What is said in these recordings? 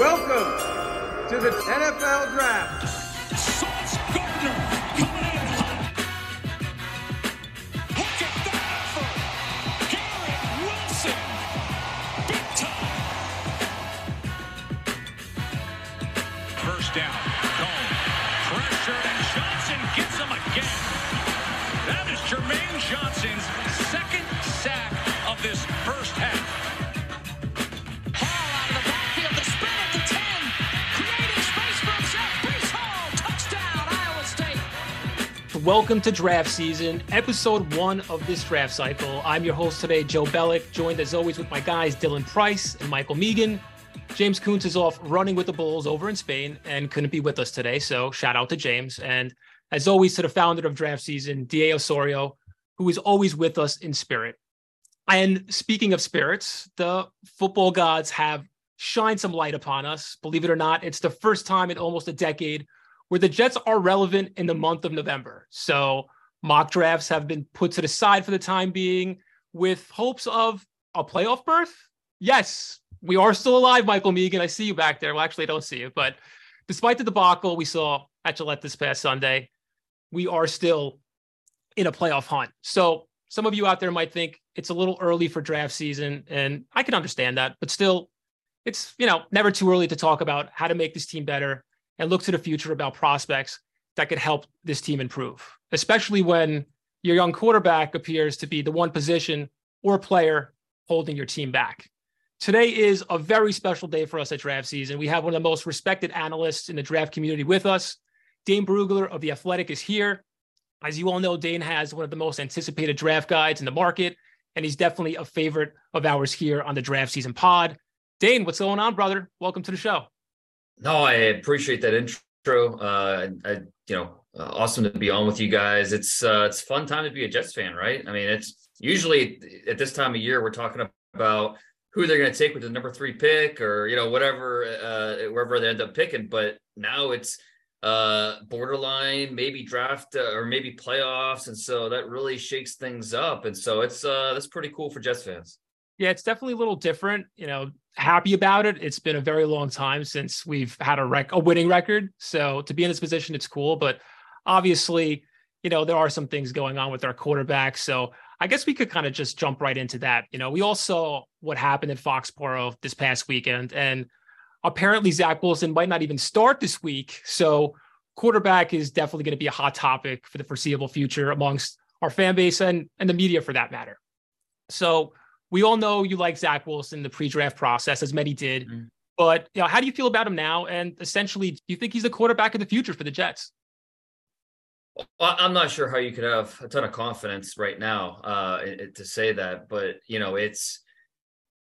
Welcome to the NFL Draft. Sauce Gardner Welcome to draft season, episode one of this draft cycle. I'm your host today, Joe Bellick, joined as always with my guys Dylan Price and Michael Megan. James Kuntz is off running with the Bulls over in Spain and couldn't be with us today, so shout out to James. And as always, to the founder of draft season, Da Osorio, who is always with us in spirit. And speaking of spirits, the football gods have shined some light upon us. Believe it or not, it's the first time in almost a decade where the Jets are relevant in the month of November. So mock drafts have been put to the side for the time being with hopes of a playoff berth. Yes, we are still alive, Michael Megan. I see you back there. Well, actually, I don't see you, but despite the debacle we saw at Gillette this past Sunday, we are still in a playoff hunt. So some of you out there might think it's a little early for draft season, and I can understand that, but still, it's you know never too early to talk about how to make this team better and look to the future about prospects that could help this team improve, especially when your young quarterback appears to be the one position or player holding your team back. Today is a very special day for us at draft season. We have one of the most respected analysts in the draft community with us. Dane Brugler of The Athletic is here. As you all know, Dane has one of the most anticipated draft guides in the market, and he's definitely a favorite of ours here on the draft season pod. Dane, what's going on, brother? Welcome to the show. No, I appreciate that intro. Uh, I, you know, uh, awesome to be on with you guys. It's uh, it's fun time to be a Jets fan, right? I mean, it's usually at this time of year we're talking about who they're going to take with the number three pick, or you know, whatever, uh, wherever they end up picking. But now it's uh borderline maybe draft uh, or maybe playoffs and so that really shakes things up and so it's uh that's pretty cool for jets fans Yeah, it's definitely a little different. You know, happy about it. It's been a very long time since we've had a rec- a winning record. So to be in this position, it's cool. But obviously, you know, there are some things going on with our quarterback. So I guess we could kind of just jump right into that. You know, we all saw what happened at Foxborough this past weekend, and apparently Zach Wilson might not even start this week. So quarterback is definitely going to be a hot topic for the foreseeable future amongst our fan base and and the media for that matter. So we all know you like Zach Wilson, the pre-draft process, as many did. Mhm. But you know, how do you feel about him now? And essentially, do you think he's the quarterback of the future for the Jets? Well, I'm not sure how you could have a ton of confidence right now uh, i- i- to say that, but you know, it's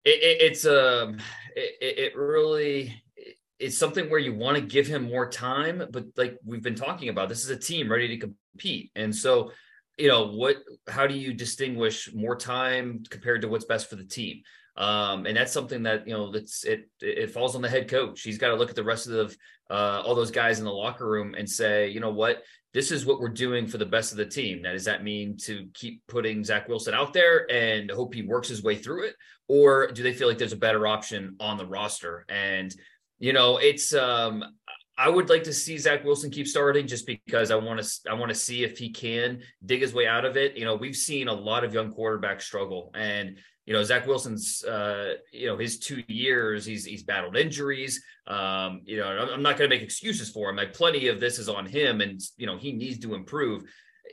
it, it, it's um it, it it really it's something where you want to give him more time, but like we've been talking about, this is a team ready to compete, and so you know what how do you distinguish more time compared to what's best for the team? Um and that's something that you know that's it it falls on the head coach. He's got to look at the rest of the uh all those guys in the locker room and say you know what? This is what we're doing for the best of the team. Now does that mean to keep putting zach wilson out there and hope he works his way through it? Or do they feel like there's a better option on the roster? And you know it's um I would like to see Zach Wilson keep starting just because I want to I want to see if he can dig his way out of it. You know, we've seen a lot of young quarterbacks struggle and you know, Zach Wilson's uh, you know, his two years, he's he's battled injuries. Um, you know, I'm not going to make excuses for him. Like plenty of this is on him and you know, he needs to improve.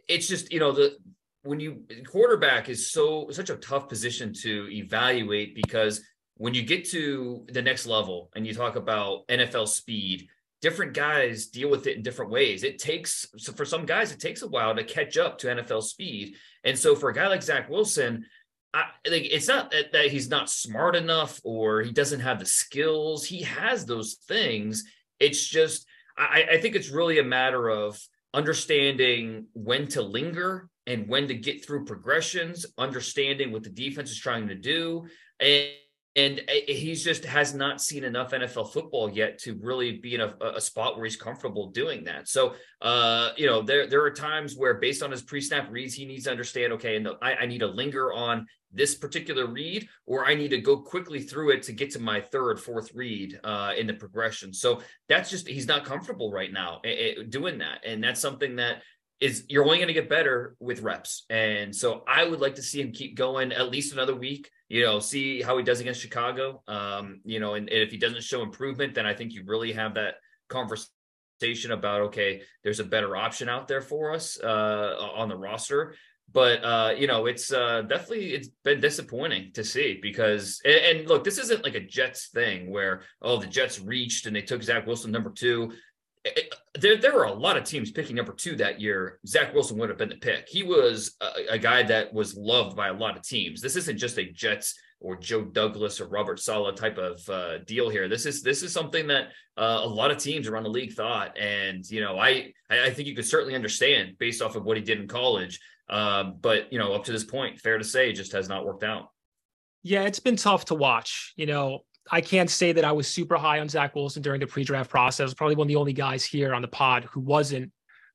It's just, you know, the when you quarterback is so such a tough position to evaluate because when you get to the next level and you talk about NFL speed, different guys deal with it in different ways. It takes so for some guys, it takes a while to catch up to NFL speed. And so for a guy like Zach Wilson, I like it's not that, that he's not smart enough or he doesn't have the skills. He has those things. It's just I, I think it's really a matter of understanding when to linger and when to get through progressions, understanding what the defense is trying to do. And and he's just has not seen enough NFL football yet to really be in a, a spot where he's comfortable doing that. So, uh, you know, there there are times where, based on his pre-snap reads, he needs to understand, okay, and I, I need to linger on this particular read, or I need to go quickly through it to get to my third, fourth read uh, in the progression. So that's just he's not comfortable right now it, doing that, and that's something that is you're only going to get better with reps. And so I would like to see him keep going at least another week. You know, see how he does against Chicago. Um, you know, and, and if he doesn't show improvement, then I think you really have that conversation about okay, there's a better option out there for us uh, on the roster. But uh, you know, it's uh, definitely it's been disappointing to see because and, and look, this isn't like a Jets thing where oh the Jets reached and they took Zach Wilson number two there, there were a lot of teams picking number two that year. Zach Wilson would have been the pick. He was a, a, guy that was loved by a lot of teams. This isn't just a Jets or Joe Douglas or Robert Saleh type of uh, deal here. This is this is something that uh, a lot of teams around the league thought, and you know, I I think you could certainly understand based off of what he did in college. Um, but you know, up to this point, fair to say, just has not worked out. Yeah, it's been tough to watch. You know, I can't say that I was super high on Zach Wilson during the pre-draft process. Probably one of the only guys here on the pod who wasn't.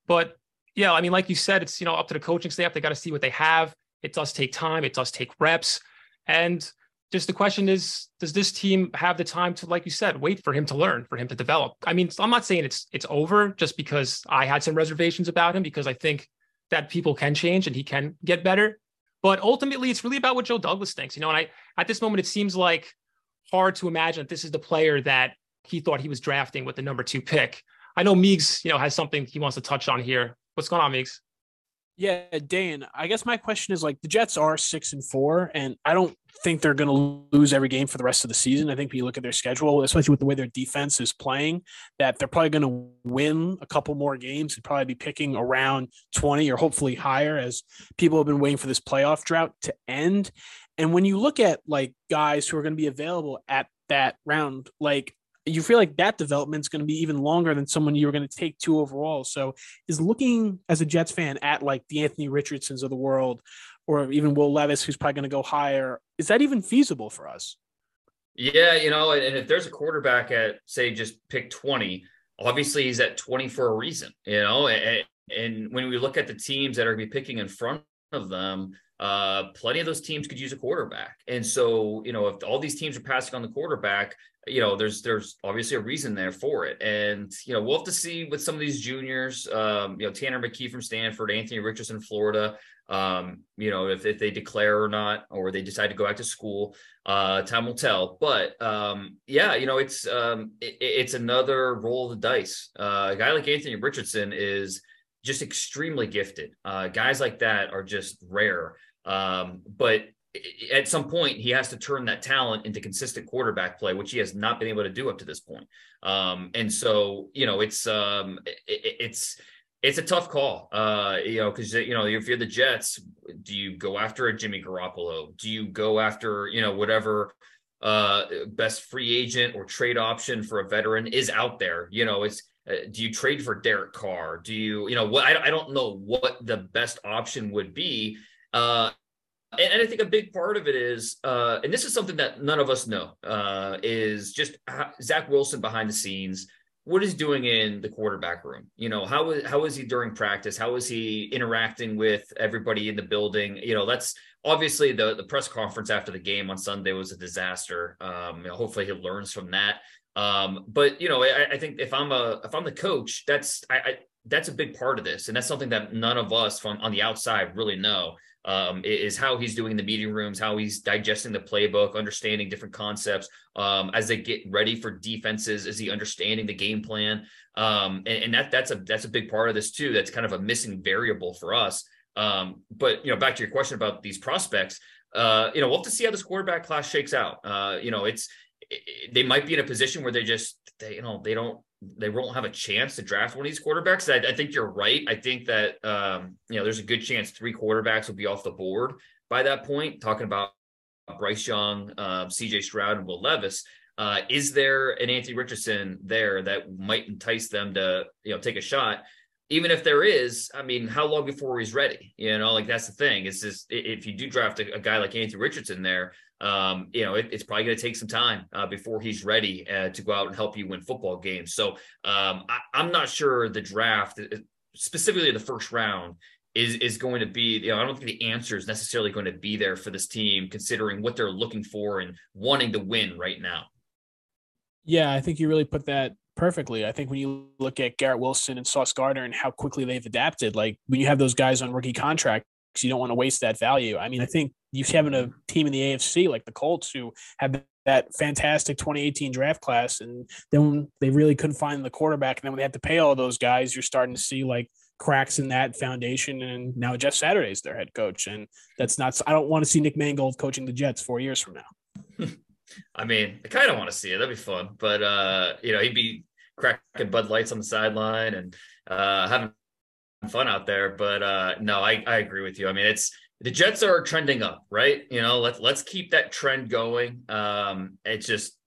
But yeah, I mean, like you said, it's you know up to the coaching staff. They got to see what they have. It does take time. It does take reps. And just the question is, does this team have the time to, like you said, wait for him to learn, for him to develop? I mean, I'm not saying it's it's over just because I had some reservations about him because I think that people can change and he can get better. But ultimately, it's really about what Joe Douglas thinks. You know, and I at this moment, it seems like hard to imagine that this is the player that he thought he was drafting with the number two pick. I know Meeks, you know, has something he wants to touch on here. What's going on, Meeks? Yeah, Dan, I guess my question is like the Jets are six and four, and I don't think they're going to lose every game for the rest of the season. I think if you look at their schedule, especially with the way their defense is playing, that they're probably going to win a couple more games and probably be picking around 20 or hopefully higher as people have been waiting for this playoff drought to end. And when you look at like guys who are going to be available at that round, like you feel like that development is going to be even longer than someone you were going to take two overall. So is looking as a Jets fan at like the Anthony Richardsons of the world, or even Will Levis, who's probably going to go higher, is that even feasible for us? Yeah, you know, and if there's a quarterback at say just pick 20, obviously he's at 20 for a reason, you know, and, and when we look at the teams that are going to be picking in front of them, uh, plenty of those teams could use a quarterback. And so, you know, if all these teams are passing on the quarterback, you know, there's there's obviously a reason there for it. And, you know, we'll have to see with some of these juniors, um, you know, Tanner McKee from Stanford, Anthony Richardson, Florida, um, you know, if, if they declare or not, or they decide to go back to school, uh, time will tell. But um, yeah, you know, it's um, it, it's another roll of the dice. Uh, a guy like Anthony Richardson is just extremely gifted. Uh, guys like that are just rare. Um, but at some point, he has to turn that talent into consistent quarterback play, which he has not been able to do up to this point. Um, and so, you know, it's um, it, it's it's a tough call, uh, you know, because you know if you're the Jets, do you go after a Jimmy Garoppolo? Do you go after you know whatever uh, best free agent or trade option for a veteran is out there? You know, it's uh, do you trade for Derek Carr? Do you you know what? I, I don't know what the best option would be uh, and, and, I think a big part of it is, uh, and this is something that none of us know, uh, is just Zach Wilson behind the scenes. What is doing in the quarterback room? You know, how is how is he during practice? How is he interacting with everybody in the building? You know, that's obviously the the press conference after the game on Sunday was a disaster. Um, you know, hopefully he learns from that. Um, but you know, I, I, think if I'm a if I'm the coach, that's I, I that's a big part of this, and that's something that none of us from on the outside really know um, is how he's doing in the meeting rooms, how he's digesting the playbook, understanding different concepts um, as they get ready for defenses. Is he understanding the game plan? Um, and, and, that that's a that's a big part of this too. That's kind of a missing variable for us. Um, but you know, back to your question about these prospects, uh, you know, we'll have to see how this quarterback class shakes out. Uh, you know, it's it, they might be in a position where they just they you know they don't they won't have a chance to draft one of these quarterbacks. I, I think you're right. I think that um, you know there's a good chance three quarterbacks will be off the board by that point. Talking about Bryce Young, um, C.J. Stroud, and Will Levis. Uh, is there an Anthony Richardson there that might entice them to you know take a shot? Even if there is, I mean, how long before he's ready? You know, like that's the thing. It's just if you do draft a, a guy like Anthony Richardson there, um, you know, it, it's probably going to take some time uh, before he's ready uh, to go out and help you win football games. So um, I, I'm not sure the draft, uh, specifically the first round, is is going to be. You know, I don't think the answer is necessarily going to be there for this team, considering what they're looking for and wanting to win right now. Yeah, I think you really put that perfectly. I think when you look at Garrett Wilson and Sauce Gardner and how quickly they've adapted, like when you have those guys on rookie contracts, you don't want to waste that value. I mean, I think you having a team in the AFC like the Colts who have that fantastic 2018 draft class, and then they really couldn't find the quarterback, and then when they had to pay all those guys, you're starting to see like cracks in that foundation. And now Jeff Saturday is their head coach, and that's not. I don't want to see Nick Mangold coaching the Jets four years from now. I mean, I kind of want to see it. That'd be fun. But uh, you know, he'd be cracking Bud Lights on the sideline and uh, having fun out there. But uh, no, I, I agree with you. I mean, it's the Jets are trending up, right? You know, let's let's keep that trend going. Um, it's just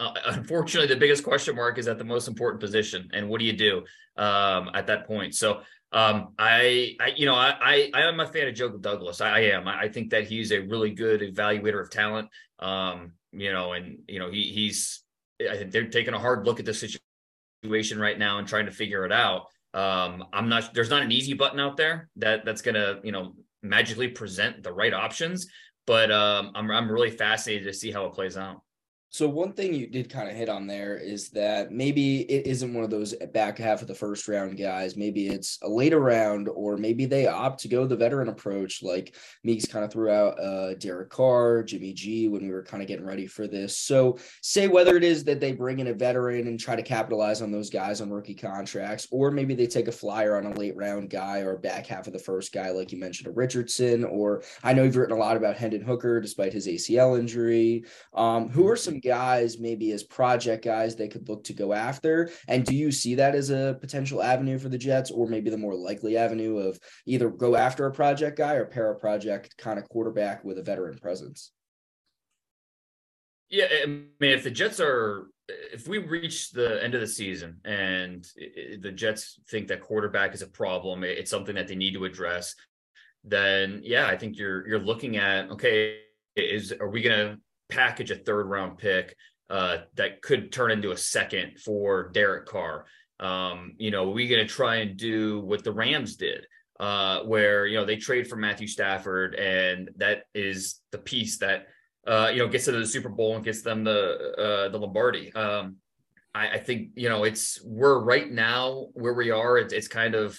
uh, unfortunately the biggest question mark is at the most important position, and what do you do um, at that point? So. Um, I, I, you know, I, I, I am a fan of Joe Douglas. I, I am. I, I think that he's a really good evaluator of talent. Um, you know, and you know, he he's I think they're taking a hard look at the situation right now and trying to figure it out. Um, I'm not there's not an easy button out there that that's gonna, you know, magically present the right options, but um, I'm I'm really fascinated to see how it plays out. So one thing you did kind of hit on there is that maybe it isn't one of those back half of the first round guys. Maybe it's a later round, or maybe they opt to go the veteran approach, like Meeks kind of threw out uh, Derek Carr, Jimmy G when we were kind of getting ready for this. So say whether it is that they bring in a veteran and try to capitalize on those guys on rookie contracts, or maybe they take a flyer on a late round guy or back half of the first guy, like you mentioned, a Richardson, or I know you've written a lot about Hendon Hooker despite his ACL injury. Um, who are some guys maybe as project guys they could look to go after? And do you see that as a potential avenue for the Jets, or maybe the more likely avenue of either go after a project guy or pair a project kind of quarterback with a veteran presence? Yeah, I mean, if the Jets are, if we reach the end of the season and the Jets think that quarterback is a problem, it's something that they need to address, then yeah, I think you're you're looking at okay, is are we to package a third round pick uh, that could turn into a second for Derek Carr. Um, you know, are we going to try and do what the Rams did, uh, where you know they trade for Matthew Stafford, and that is the piece that uh, you know gets to the Super Bowl and gets them the uh, the Lombardi. Um, I, I, think you know it's we're right now where we are. It's, it's kind of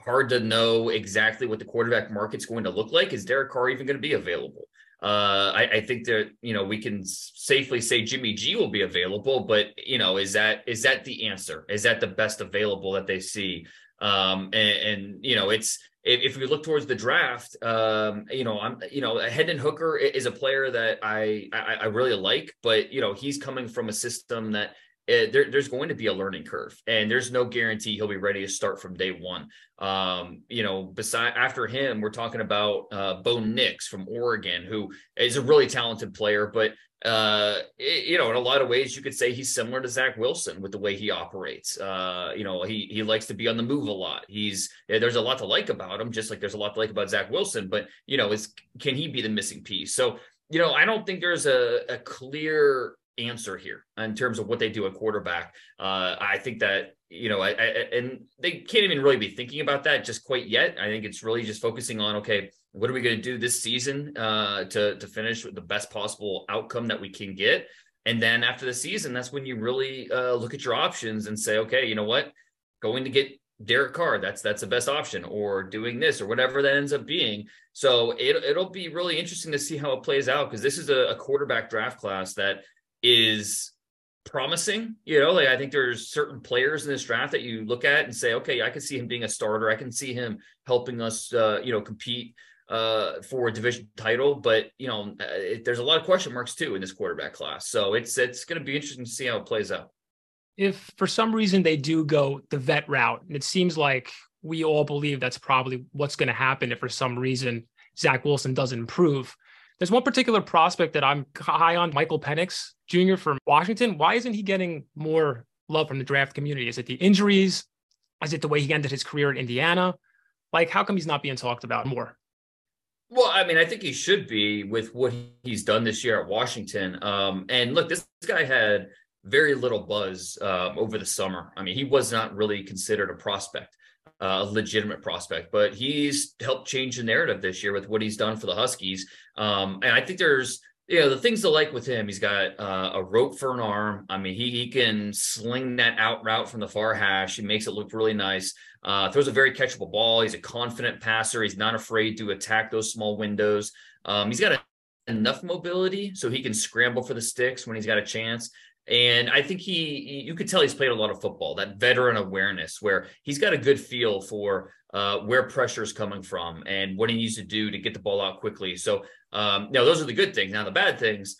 hard to know exactly what the quarterback market's going to look like. Is Derek Carr even going to be available? Uh, I, I, think that you know we can safely say Jimmy G will be available, but you know is that is that the answer? Is that the best available that they see? Um, and, and you know it's if, if, we look towards the draft, um, you know I'm you know Hendon Hooker is a player that I, I I really like, but you know he's coming from a system that it, there, there's going to be a learning curve and there's no guarantee he'll be ready to start from day one. Um, you know, beside after him, we're talking about uh, Bo Nix from Oregon, who is a really talented player, but uh, it, you know, in a lot of ways, you could say he's similar to Zach Wilson with the way he operates. Uh, you know, he he likes to be on the move a lot. He's there's a lot to like about him, just like there's a lot to like about Zach Wilson. But you know, is can he be the missing piece? So you know, I don't think there's a, a clear answer here in terms of what they do at quarterback. Uh, I think that you know, I, I, and they can't even really be thinking about that just quite yet. I think it's really just focusing on okay, what are we going to do this season uh, to to finish with the best possible outcome that we can get, and then after the season, that's when you really uh, look at your options and say, okay, you know what, going to get Derek Carr, that's that's the best option, or doing this or whatever that ends up being. So it, it'll be really interesting to see how it plays out because this is a, a quarterback draft class that is promising. You know, like I think there's certain players in this draft that you look at and say, okay, I can see him being a starter. I can see him helping us, uh, you know, compete uh, for a division title. But you know, uh, it, there's a lot of question marks too in this quarterback class. So it's it's going to be interesting to see how it plays out. If for some reason they do go the vet route, and it seems like we all believe that's probably what's going to happen if for some reason Zach Wilson doesn't improve. There's one particular prospect that I'm high on, Michael Penix Jr. from Washington. Why isn't he getting more love from the draft community? Is it the injuries? Is it the way he ended his career in Indiana? Like, how come he's not being talked about more? Well, I mean, I think he should be with what he's done this year at Washington. Um, and look, this, guy had very little buzz uh, over the summer. I mean, he was not really considered a prospect, a legitimate prospect, but he's helped change the narrative this year with what he's done for the Huskies. Um, and I think there's you know the things to like with him he's got uh, a rope for an arm. I mean he, he can sling that out route from the far hash. He makes it look really nice. Uh, throws a very catchable ball. He's a confident passer. He's not afraid to attack those small windows. Um, he's got a, enough mobility so he can scramble for the sticks when he's got a chance and I think he, you could tell he's played a lot of football, that veteran awareness where he's got a good feel for uh, where pressure is coming from and what he needs to do to get the ball out quickly. So, um, now those are the good things. Now, the bad things,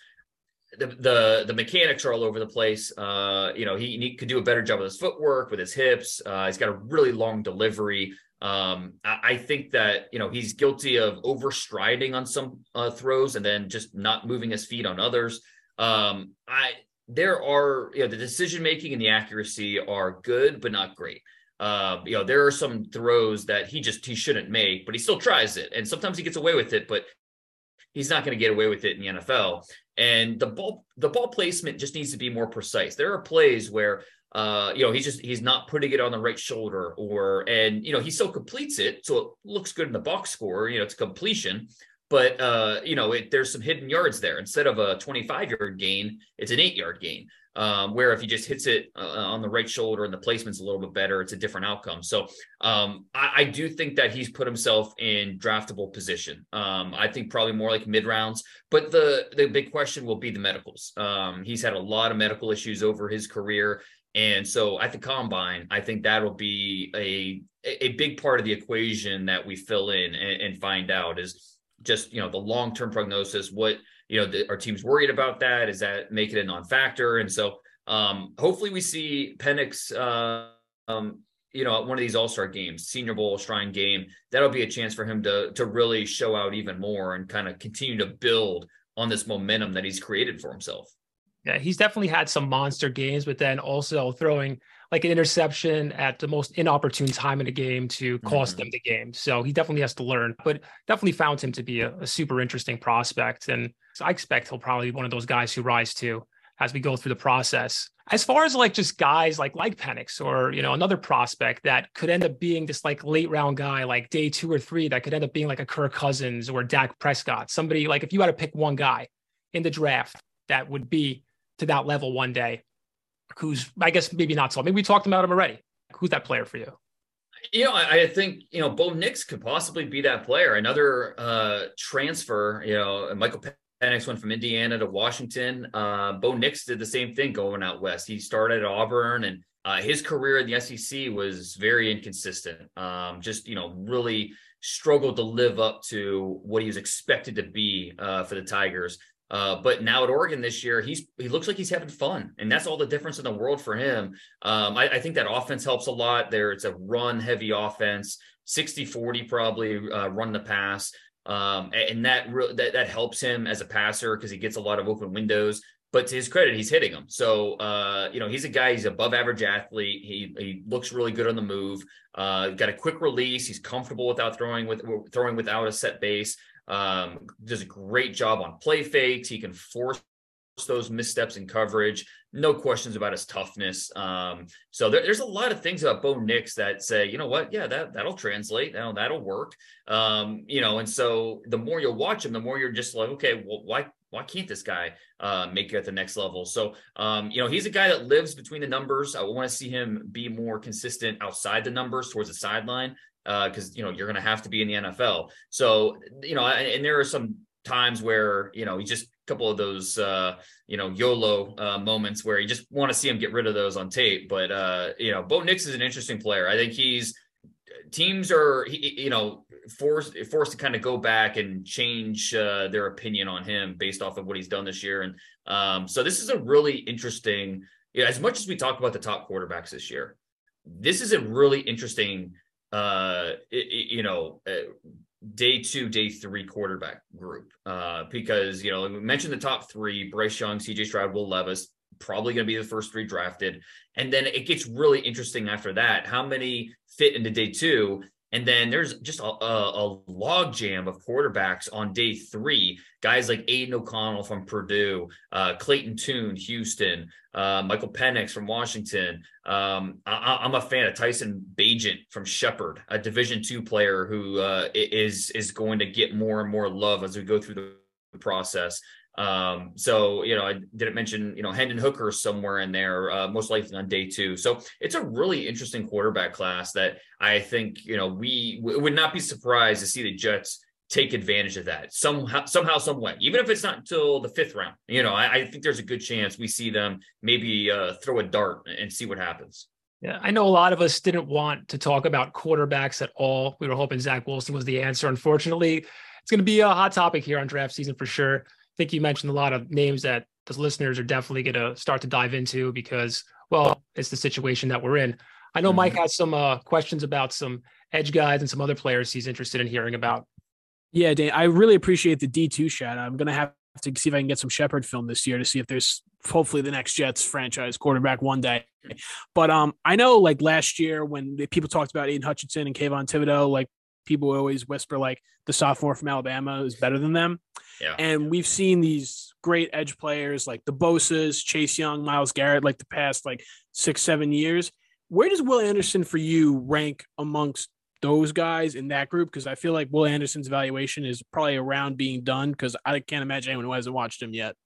the, the, the mechanics are all over the place. Uh, you know, he, he could do a better job with his footwork, with his hips. Uh, he's got a really long delivery. Um, I, I, think that you know he's guilty of overstriding on some uh, throws and then just not moving his feet on others. Um, I there are you know the decision making and the accuracy are good but not great. Uh, you know there are some throws that he just he shouldn't make but he still tries it. And sometimes he gets away with it but he's not going to get away with it in the NFL and the ball the ball placement just needs to be more precise. There are plays where uh, you know, he's just he's not putting it on the right shoulder, or and you know he still completes it, so it looks good in the box score. You know, it's completion, but uh, you know, it, there's some hidden yards there. Instead of a 25 yard gain, it's an eight yard gain. Um, where if he just hits it uh, on the right shoulder and the placement's a little bit better, it's a different outcome. So um, I, I, do think that he's put himself in draftable position. Um, I think probably more like mid rounds. But the the big question will be the medicals. Um, he's had a lot of medical issues over his career. And so at the combine, I think that'll be a a big part of the equation that we fill in and, and find out is just you know the long term prognosis. What you know, our team's worried about that. Is that make it a non factor? And so um, hopefully we see Penix. Uh, um, you know, at one of these All Star games, Senior Bowl, Shrine Game, that'll be a chance for him to to really show out even more and kind of continue to build on this momentum that he's created for himself. Yeah, he's definitely had some monster games, but then also throwing like an interception at the most inopportune time in the game to cost mm-hmm. them the game. So he definitely has to learn, but definitely found him to be a, a super interesting prospect. And so I expect he'll probably be one of those guys who rise to as we go through the process. As far as like just guys like like Penix or you know another prospect that could end up being this like late round guy like day two or three that could end up being like a Kirk Cousins or Dak Prescott, somebody like if you had to pick one guy in the draft that would be to that level one day, who's I guess maybe not so. Maybe we talked about him already. Who's that player for you? You know, I, I think you know Bo Nix could possibly be that player. Another uh, transfer. You know, Michael Penix went from Indiana to Washington. Uh, Bo Nix did the same thing going out west. He started at Auburn, and uh, his career in the SEC was very inconsistent. Um, just you know, really struggled to live up to what he was expected to be uh, for the Tigers. Uh, but now at Oregon this year, he's he looks like he's having fun, and that's all the difference in the world for him. Um, I, I, think that offense helps a lot. There, it's a run heavy offense, 60-40 probably uh, run the pass, um, and that, re- that that helps him as a passer because he gets a lot of open windows. But to his credit, he's hitting them. So uh, you know he's a guy. He's above average athlete. He he looks really good on the move. Uh, got a quick release. He's comfortable without throwing with throwing without a set base. Um, does a great job on play fakes. He can force those missteps in coverage. No questions about his toughness. Um, so there, there's a lot of things about Bo Nix that say, you know what, yeah, that that'll translate. Know, that'll work. Um, you know, and so the more you watch him, the more you're just like, okay, well, why why can't this guy uh, make it at the next level? So, um, you know, he's a guy that lives between the numbers. I want to see him be more consistent outside the numbers towards the sideline because uh, you know you're going to have to be in the NFL. So you know, and, there are some times where you know you just a couple of those uh, you know YOLO uh, moments where you just want to see him get rid of those on tape. But uh, you know, Bo Nix is an interesting player. I think he's teams are you know forced forced to kind of go back and change uh, their opinion on him based off of what he's done this year. And um, so this is a really interesting. You know, as much as we talk about the top quarterbacks this year, this is a really interesting uh, it, you know, uh, day two, day three quarterback group. Uh, because, you know, we mentioned the top three Bryce Young, CJ Stroud, Will Levis. probably going to be the first three drafted. And then it gets really interesting after that. How many fit into day two? And then there's just a, a, a log jam of quarterbacks on day three. Guys like Aidan O'Connell from Purdue, uh, Clayton Tune, Houston, uh, Michael Penix from Washington. Um, I, am a fan of Tyson Bagent from Shepherd, a Division two player who uh, is is going to get more and more love as we go through the process. Um, so you know, I didn't mention you know Hendon Hooker somewhere in there, uh, most likely on day two. So it's a really interesting quarterback class that I think you know we would not be surprised to see the Jets take advantage of that somehow, somehow, some way. Even if it's not until the fifth round, you know, I, I think there's a good chance we see them maybe uh, throw a dart and see what happens. Yeah, I know a lot of us didn't want to talk about quarterbacks at all. We were hoping Zach Wilson was the answer. Unfortunately, it's going to be a hot topic here on draft season for sure think you mentioned a lot of names that the listeners are definitely going to start to dive into because, well, it's the situation that we're in. I know mm-hmm. Mike has some uh, questions about some edge guys and some other players he's interested in hearing about. Yeah, Dan, I really appreciate the D2 shot. I'm going to have to see if I can get some Shepherd film this year to see if there's hopefully the next Jets franchise quarterback one day. But um, I know like last year when people talked about Aidan Hutchinson and Kayvon Thibodeaux, like people always whisper like the sophomore from Alabama is better than them. Yeah. And we've seen these great edge players like the Bosa's, Chase Young, Myles Garrett, like the past like six, seven years. Where does Will Anderson for you rank amongst those guys in that group? Because I feel like Will Anderson's evaluation is probably around being done because I can't imagine anyone who hasn't watched him yet.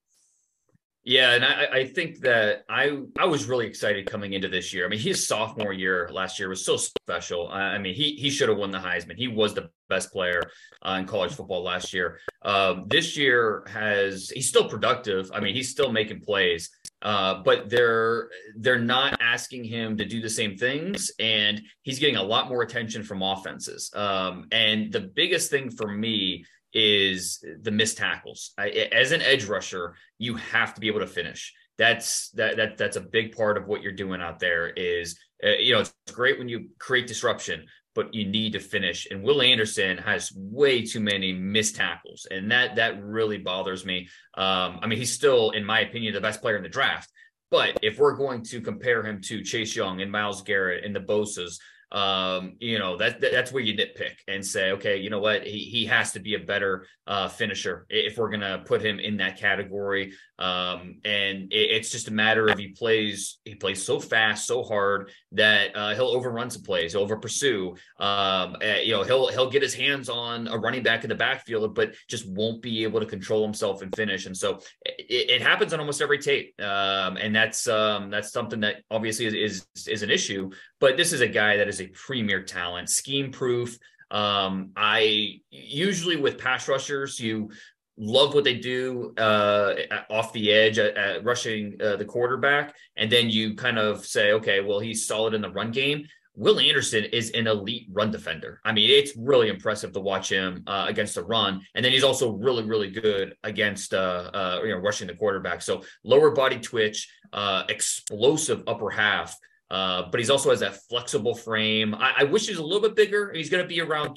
Yeah, and I, I, think that I I was really excited coming into this year. I mean, his sophomore year last year was so special. I mean, he he should have won the Heisman. He was the best player uh, in college football last year. Um, this year has he's still productive. I mean, he's still making plays, uh, but they're they're not asking him to do the same things, and he's getting a lot more attention from offenses. Um, and the biggest thing for me is the missed tackles. I, as an edge rusher, you have to be able to finish. That's that that that's a big part of what you're doing out there. Is uh, you know it's great when you create disruption, but you need to finish. And Will Anderson has way too many missed tackles, and that that really bothers me. Um, I mean, he's still, in my opinion, the best player in the draft. But if we're going to compare him to Chase Young and Myles Garrett and the Bosa's, um, you know that, that's where you nitpick and say, okay, you know what, he he has to be a better uh, finisher if we're gonna put him in that category. Um, and it, it's just a matter of he plays he plays so fast, so hard that uh, he'll overrun some plays, he'll over pursue. Um, uh, you know, he'll he'll get his hands on a running back in the backfield, but just won't be able to control himself and finish. And so it, it happens on almost every tape, um, and that's um, that's something that obviously is, is is an issue. But this is a guy that is a premier talent, scheme proof. Um, I usually with pass rushers, you love what they do uh, off the edge at, at rushing uh, the quarterback, and then you kind of say, okay, well, he's solid in the run game. Will Anderson is an elite run defender. I mean, it's really impressive to watch him uh, against the run, and then he's also really, really good against uh, uh, you know rushing the quarterback. So lower body twitch, uh, explosive upper half. Uh, but he's also has that flexible frame. I, I wish he's a little bit bigger. He's going to be around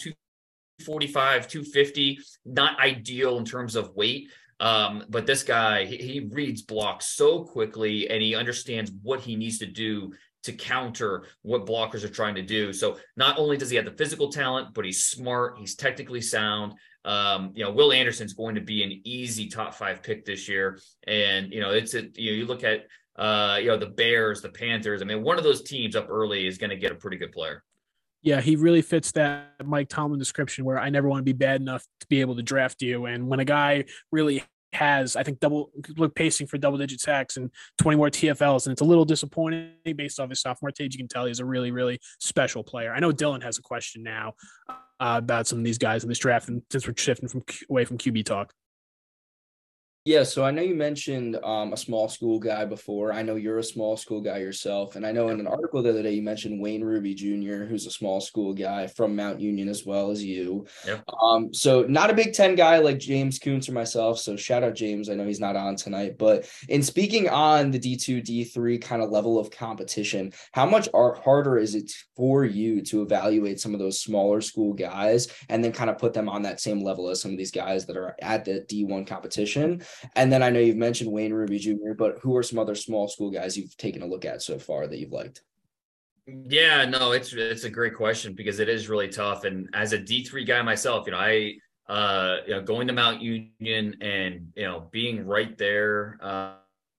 245, 250. Not ideal in terms of weight. Um, but this guy, he, he reads blocks so quickly and he understands what he needs to do to counter what blockers are trying to do. So not only does he have the physical talent, but he's smart, he's technically sound. Um, you know, Will Anderson's going to be an easy top five pick this year. And, you know, it's a, you know, you look at uh, you know, the Bears, the Panthers. I mean, one of those teams up early is going to get a pretty good player. Yeah, he really fits that Mike Tomlin description where I never want to be bad enough to be able to draft you. And when a guy really has, I think, double look pacing for double digit sacks and 20 more TFLs, and it's a little disappointing based off his sophomore stage. You can tell he's a really, really special player. I know Dylan has a question now uh, about some of these guys in this draft, and since we're shifting from away from QB talk. Yeah, so I know you mentioned um, a small school guy before. I know you're a small school guy yourself. And I know in an article the other day you mentioned Wayne Ruby Jr., who's a small school guy from Mount Union as well as you. Yep. Um, so not a Big Ten guy like James Koontz or myself. So shout out James. I know he's not on tonight. But in speaking on the D2, D3 kind of level of competition, how much are, harder is it for you to evaluate some of those smaller school guys and then kind of put them on that same level as some of these guys that are at the D1 competition? And then I know you've mentioned Wayne Ruby Jr., but who are some other small school guys you've taken a look at so far that you've liked? Yeah, no, it's it's a great question because it is really tough. And as a D three guy myself, you know, I uh, you know, going to Mount Union and you know being right there, uh,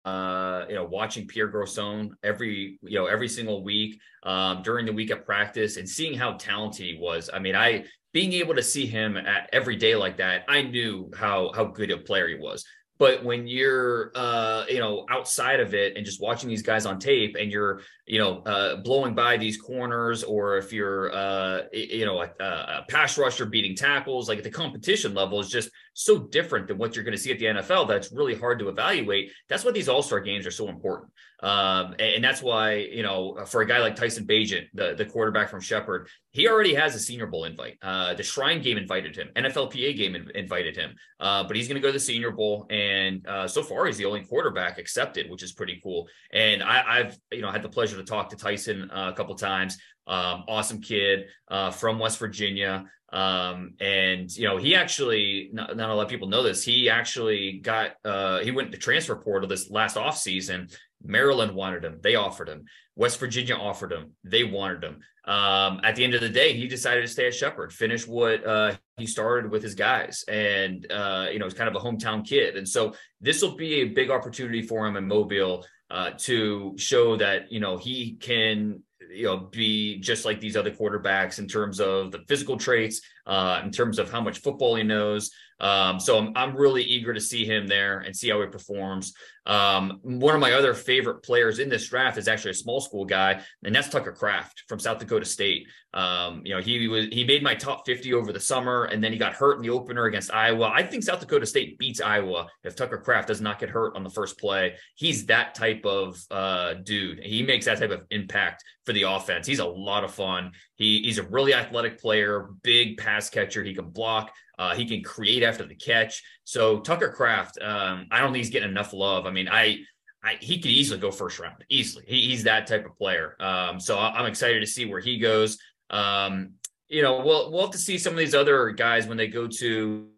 uh, you know, watching Pierre Garcon every you know every single week um, during the week of practice and seeing how talented he was. I mean, I being able to see him at every day like that, I knew how how good a player he was. But when you're, uh, you know, outside of it and just watching these guys on tape, and you're, you know, uh, blowing by these corners, or if you're, uh, you know, a, a pass rusher beating tackles, like at the competition level is just so different than what you're going to see at the NFL. That's really hard to evaluate. That's why these All Star games are so important, um, and, and, that's why, you know, for a guy like Tyson Bagent, the the quarterback from Shepherd, he already has a Senior Bowl invite. Uh, the Shrine game invited him, NFLPA game in, invited him, uh, but he's going to go to the Senior Bowl, and uh, so far he's the only quarterback accepted, which is pretty cool. And I, have you know had the pleasure to talk to Tyson uh, a couple times. Um, awesome kid uh, from West Virginia. Um, and you know, he actually not, not, a lot of people know this. He actually got uh, he went to transfer portal this last off season. Maryland wanted him. They offered him. West Virginia offered him. They wanted him. Um, at the end of the day, he decided to stay at Shepherd, finish what uh, he started with his guys, and uh, you know, he's kind of a hometown kid. And so this will be a big opportunity for him in Mobile uh, to show that you know he can you know be just like these other quarterbacks in terms of the physical traits uh, in terms of how much football he knows. Um, so I'm, I'm really eager to see him there and see how he performs. Um, one of my other favorite players in this draft is actually a small school guy and that's tucker kraft from south dakota state. Um, you know he was he made my top 50 over the summer and then he got hurt in the opener against iowa. I think south dakota state beats iowa if tucker kraft does not get hurt on the first play. He's that type of uh, dude. He makes that type of impact for the offense. He's a lot of fun. He, he's a really athletic player, big pass catcher. He can block. Uh, he can create after the catch. So Tucker Kraft, um, I don't think he's getting enough love. I mean, I, I he could easily go first round, easily. He, he's that type of player. Um, so I'm excited to see where he goes. Um, you know, we'll we'll have to see some of these other guys when they go to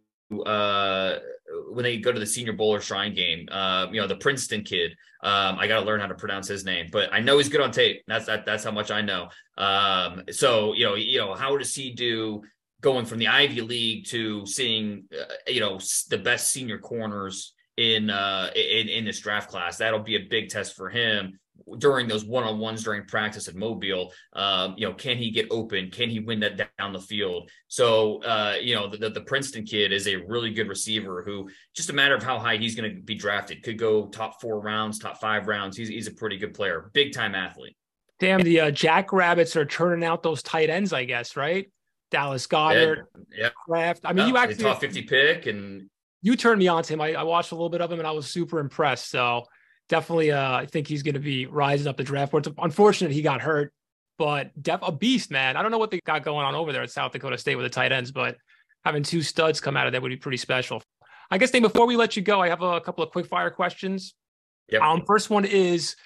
uh, when they go to the Senior Bowl or Shrine game. Uh, you know, the Princeton kid. Um, I got to learn how to pronounce his name, but I know he's good on tape. That's that. That's how much I know. Um, so you know, you know, how does he do going from the Ivy League to seeing, uh, you know, the best senior corners in uh in in this draft class? That'll be a big test for him during those one-on-ones during practice at Mobile, um, you know, can he get open? Can he win that down the field? So, uh, you know, the, the Princeton kid is a really good receiver who just a matter of how high he's going to be drafted. Could go top four rounds, top five rounds. He's, he's a pretty good player, big time athlete. Damn, the uh, Jackrabbits are turning out those tight ends, I guess, right? Dallas Goedert, yeah, Kraft. I mean, yeah, you actually top 50 pick and you turned me on to him. I, I watched a little bit of him and I was super impressed. So definitely, uh, I think he's going to be rising up the draft board. It's unfortunate he got hurt, but def- a beast, man. I don't know what they got going on over there at South Dakota State with the tight ends, but having two studs come out of that would be pretty special. I guess, Dave, before we let you go, I have a couple of quick fire questions. Yep. Um, first one is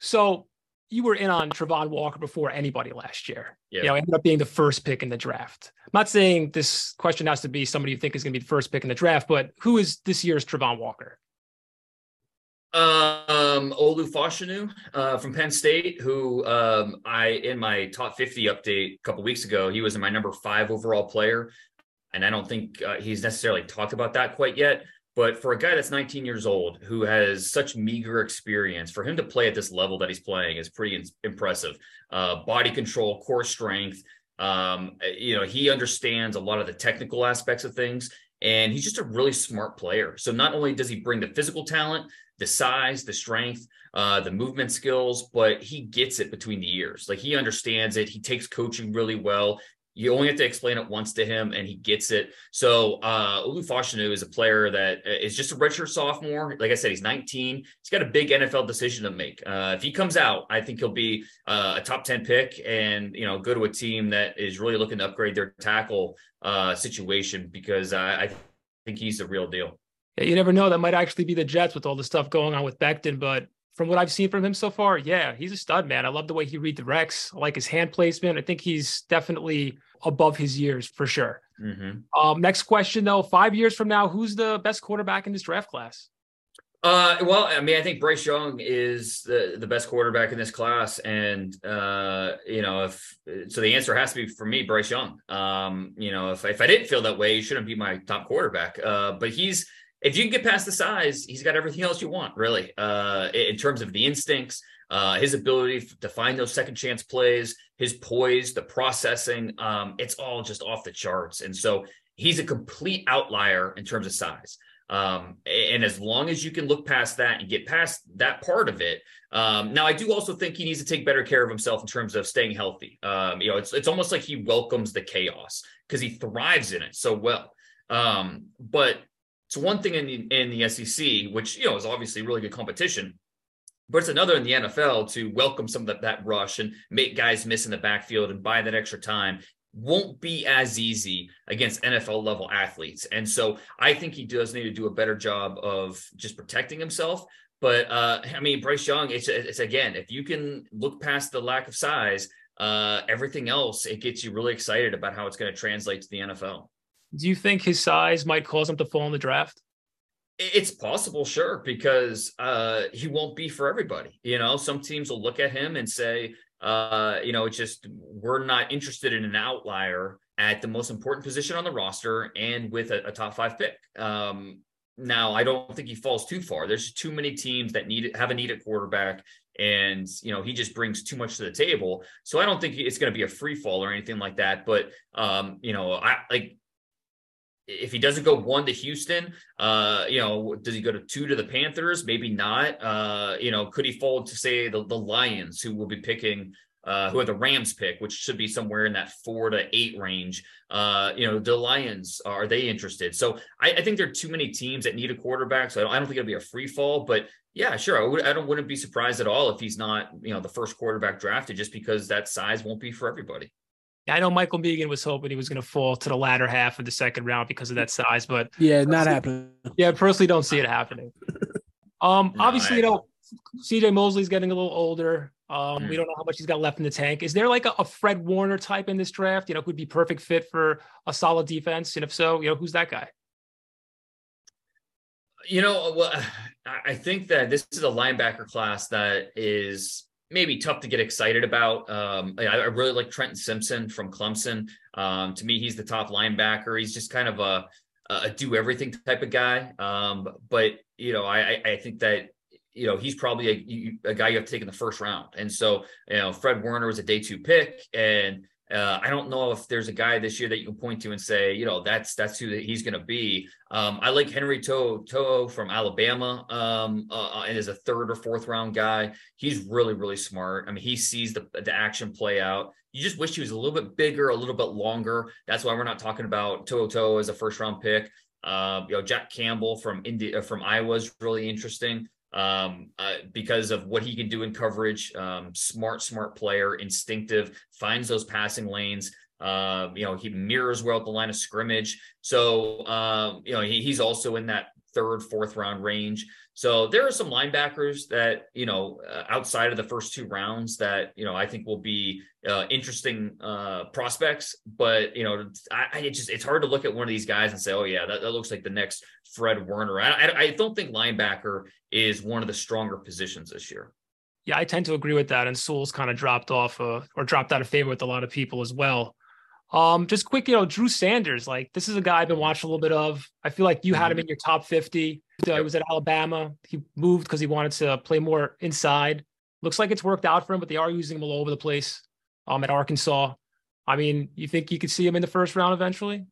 so you were in on Travon Walker before anybody last year. Yeah. You know, ended up being the first pick in the draft. I'm not saying this question has to be somebody you think is going to be the first pick in the draft, but who is this year's Travon Walker? Um, Olu Fashanu uh, from Penn State, who um, I in my top 50 update a couple weeks ago, he was in my number five overall player, and I don't think uh, he's necessarily talked about that quite yet. But for a guy that's 19 years old who has such meager experience, for him to play at this level that he's playing is pretty impressive. Uh, body control, core strength. Um, you know, he understands a lot of the technical aspects of things, and he's just a really smart player. So not only does he bring the physical talent, the size, the strength, uh, the movement skills, but he gets it between the ears. Like he understands it. He takes coaching really well. You only have to explain it once to him, and he gets it. So uh, Olu Fashanu is a player that uh, just a redshirt sophomore. Like I said, he's 19. He's got a big NFL decision to make. Uh, if he comes out, I think he'll be uh, a top 10 pick, and you know, go to a team that is really looking to upgrade their tackle uh, situation because I, I think he's the real deal you never know. That might actually be the Jets with all the stuff going on with Becton. But from what I've seen from him so far, yeah, he's a stud, man. I love the way he read the Rex. I like his hand placement. I think he's definitely above his years for sure. Mm-hmm. Um, next question though, five years from now, who's the best quarterback in this draft class? Uh, well, I mean, I think Bryce Young is the, the best quarterback in this class, and uh, you know, if so, the answer has to be for me, Bryce Young. Um, you know, if if I didn't feel that way, he shouldn't be my top quarterback. Uh, but he's if you can get past the size, he's got everything else you want, really. Uh, in terms of the instincts, uh, his ability to find those second chance plays, his poise, the processing, um, it's all just off the charts. And so he's a complete outlier in terms of size. Um, and as long as you can look past that and get past that part of it, um, now I do also think he needs to take better care of himself in terms of staying healthy. Um, you know, it's it's almost like he welcomes the chaos because he thrives in it so well. Um, but it's one thing in the in the SEC, which you know is obviously really good competition, but it's another in the NFL to welcome some of that, that rush and make guys miss in the backfield and buy that extra time won't be as easy against NFL level athletes. And so I think he does need to do a better job of just protecting himself. But uh, I mean, Bryce Young, it's, it's again, if you can look past the lack of size, uh, everything else, it gets you really excited about how it's going to translate to the NFL. Do you think his size might cause him to fall in the draft? It's possible, sure, because uh, he won't be for everybody. You know, some teams will look at him and say, uh, you know, it's just we're not interested in an outlier at the most important position on the roster and with a, a top five pick. Um, now, I don't think he falls too far. There's too many teams that need have a need at quarterback, and you know he just brings too much to the table. So I don't think it's going to be a free fall or anything like that. But um, you know, I like if he doesn't go one to Houston, uh, you know, does he go to two to the Panthers? Maybe not. Uh, you know, could he fall to say the, the Lions, who will be picking, uh, who have the Rams pick, which should be somewhere in that four to eight range? Uh, you know, the Lions are they interested? So I, I think there are too many teams that need a quarterback. So I don't, I don't think it'll be a free fall, but yeah, sure. I, would, I wouldn't be surprised at all if he's not, you know, the first quarterback drafted, just because that size won't be for everybody. I know Michael Megan was hoping he was going to fall to the latter half of the second round because of that size, but yeah, not happening. Yeah, personally, don't see it happening. Um, no, obviously, I... you know, CJ Mosley's getting a little older. Um, mm. we don't know how much he's got left in the tank. Is there like a, a, Fred Warner type in this draft? You know, who'd be perfect fit for a solid defense? And if so, you know, who's that guy? You know, well, I think that this is a linebacker class that is maybe tough to get excited about. Um, I, really like Trenton Simpson from Clemson. Um, to me, he's the top linebacker. He's just kind of a, a do everything type of guy. Um, but you know, I, I think that you know he's probably a, a guy you have to take in the first round. And so you know, Fred Warner was a day two pick, and uh, I don't know if there's a guy this year that you can point to and say, you know, that's that's who he's going to be. Um, I like Henry To'oTo'o from Alabama, um, uh, and as a third or fourth round guy, he's really really smart. I mean, he sees the the action play out. You just wish he was a little bit bigger, a little bit longer. That's why we're not talking about To'oTo'o as a first round pick. Uh, you know, Jack Campbell from India from Iowa is really interesting um, uh, because of what he can do in coverage. Um, smart, smart player, instinctive, finds those passing lanes. Uh, you know, he mirrors well at the line of scrimmage. So, um, you know, he, he's also in that third, fourth round range. So there are some linebackers that you know uh, outside of the first two rounds that you know I think will be uh, interesting uh, prospects. But you know, I, I, just it's hard to look at one of these guys and say, oh yeah, that, that looks like the next Fred Warner. I, I, I don't think linebacker is one of the stronger positions this year. Yeah, I tend to agree with that. And Sewell's kind of dropped off uh, or dropped out of favor with a lot of people as well. Um, just quick, you know, Drew Sanders, like this is a guy I've been watching a little bit of. I feel like you had him mm-hmm. in your top 50. Uh, he was at Alabama. He moved because he wanted to play more inside. Looks like it's worked out for him, but they are using him all over the place. Um, at Arkansas. I mean, you think you could see him in the first round eventually?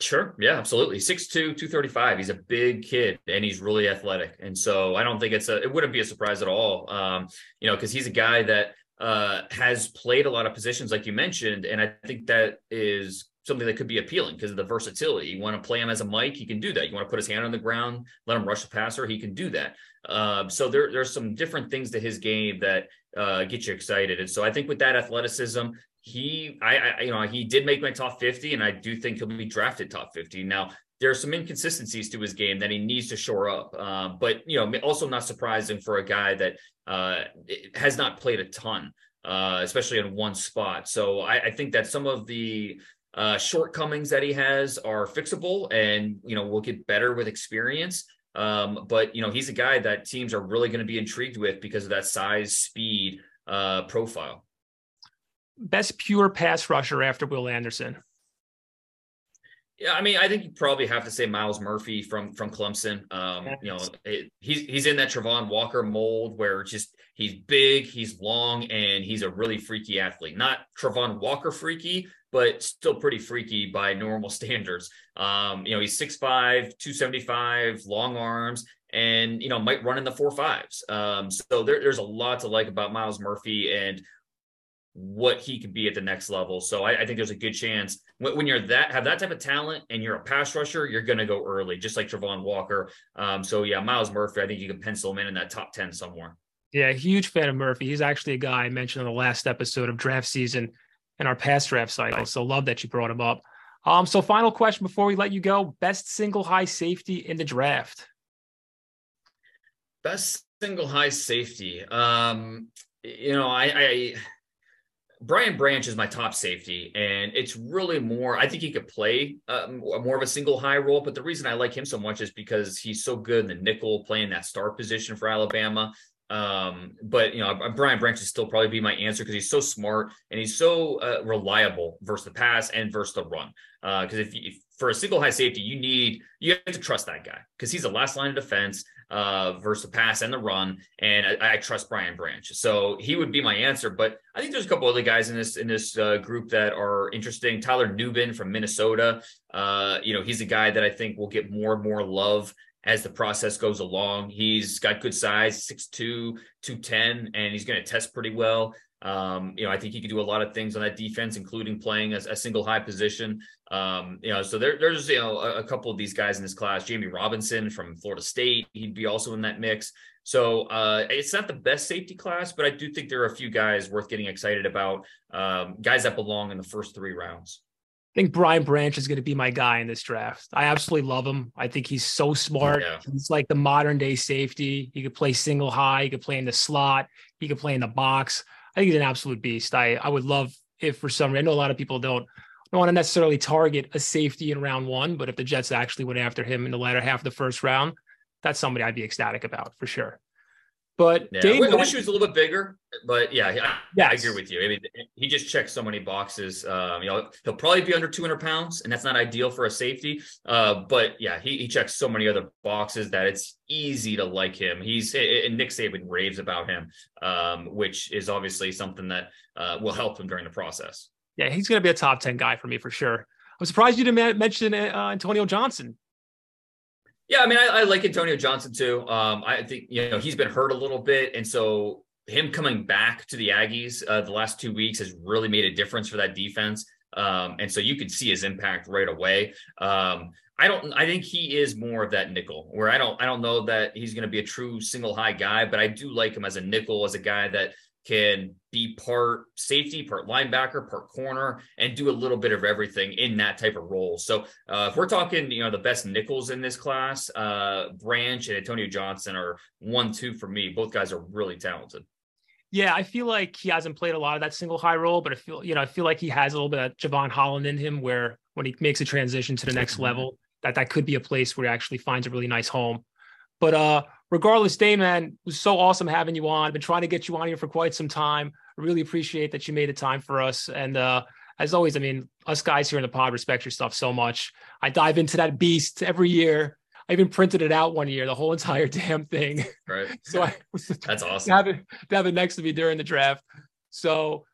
Sure. Yeah, absolutely. 6'2, 235. He's a big kid and he's really athletic. And so I don't think it's a, it wouldn't be a surprise at all. Um, you know, because he's a guy that uh, has played a lot of positions, like you mentioned. And I think that is something that could be appealing because of the versatility. You want to play him as a Mike, he can do that. You want to put his hand on the ground, let him rush the passer, he can do that. Uh, so there, there's some different things to his game that uh, get you excited. And so I think with that athleticism, he, I, I, you know, he did make my top 50, and I do think he'll be drafted top 50. Now, there are some inconsistencies to his game that he needs to shore up. Uh, but you know, also not surprising for a guy that uh, has not played a ton, uh, especially in one spot. So I, I think that some of the uh, shortcomings that he has are fixable, and you know, will get better with experience. Um, but you know, he's a guy that teams are really going to be intrigued with because of that size, speed uh, profile. Best pure pass rusher after Will Anderson. Yeah, I mean, I think you probably have to say Myles Murphy from from Clemson. Um, you know, it, he's he's in that Travon Walker mold where just he's big, he's long, and he's a really freaky athlete. Not Travon Walker freaky, but still pretty freaky by normal standards. Um, you know, he's 6'5, 275, long arms, and you know, might run in the four fives. Um, so there, there's a lot to like about Myles Murphy and what he could be at the next level. So I, I think there's a good chance when, when, you're that have that type of talent and you're a pass rusher, you're going to go early, just like Travon Walker. Um, so yeah, Myles Murphy, I think you can pencil him in in that top ten somewhere. Yeah, huge fan of Murphy. He's actually a guy I mentioned in the last episode of draft season and our past draft cycle. So love that you brought him up. Um, so final question before we let you go: best single high safety in the draft. Best single high safety. Um, you know, I, I Brian Branch is my top safety, and it's really more. I think he could play uh, more of a single high role, but the reason I like him so much is because he's so good in the nickel, playing that star position for Alabama. Um, but you know, Brian Branch would still probably be my answer because he's so smart and he's so uh, reliable versus the pass and versus the run. Because uh, if, if, for a single high safety, you need you have to trust that guy because he's the last line of defense uh, versus the pass and the run. And I, I, trust Brian Branch, so he would be my answer. But I think there's a couple other guys in this in this uh, group that are interesting. Tyler Nubin from Minnesota, uh, you know, he's a guy that I think will get more and more love as the process goes along. He's got good size, 6'2, 210, and he's going to test pretty well. Um, you know, I think he could do a lot of things on that defense, including playing a, a single high position. Um, you know, so there, there's you know a, a, couple of these guys in this class. Jammie Robinson from Florida State, he'd be also in that mix. So uh, it's not the best safety class, but I do think there are a few guys worth getting excited about. Um, guys that belong in the first three rounds. I think Brian Branch is going to be my guy in this draft. I absolutely love him. I think he's so smart. Yeah. He's like the modern day safety. He could play single high. He could play in the slot. He could play in the box. I think he's an absolute beast. I I would love if for some reason I know a lot of people don't don't want to necessarily target a safety in round one, but if the Jets actually went after him in the latter half of the first round, that's somebody I'd be ecstatic about for sure. But yeah, Dave, I wish he was a little bit bigger. But yeah, I, yes. I agree with you. I mean, he just checks so many boxes. Um, you know, he'll probably be under 200 pounds, and that's not ideal for a safety. Uh, but yeah, he, he checks so many other boxes that it's easy to like him. He's and Nick Saban raves about him, um, which is obviously something that uh, will help him during the process. Yeah, he's going to be a top 10 guy for me for sure. I'm surprised you didn't mention uh, Antonio Johnson. Yeah, I mean, I, I, like Antonio Johnson too. Um, I think you know he's been hurt a little bit, and so him coming back to the Aggies uh, the last two weeks has really made a difference for that defense. Um, and so you can see his impact right away. Um, I don't. I think he is more of that nickel. Where I don't. I don't know that he's going to be a true single high guy, but I do like him as a nickel, as a guy that can be part safety, part linebacker, part corner, and do a little bit of everything in that type of role. So uh, if we're talking, you know, the best nickels in this class, uh, Branch and Antonio Johnson are one, two for me. Both guys are really talented. Yeah, I feel like he hasn't played a lot of that single high role, but I feel, you know, I feel like he has a little bit of Jevon Holland in him where when he makes a transition to the next mm-hmm. level, that that could be a place where he actually finds a really nice home. But uh regardless, Dane, man, it was so awesome having you on. I've been trying to get you on here for quite some time. I really appreciate that you made the time for us. And uh, as always, I mean, us guys here in the pod respect your stuff so much. I dive into that beast every year. I even printed it out one year, the whole entire damn thing. Right. so I that's awesome. To have, it, to have it next to me during the draft. So,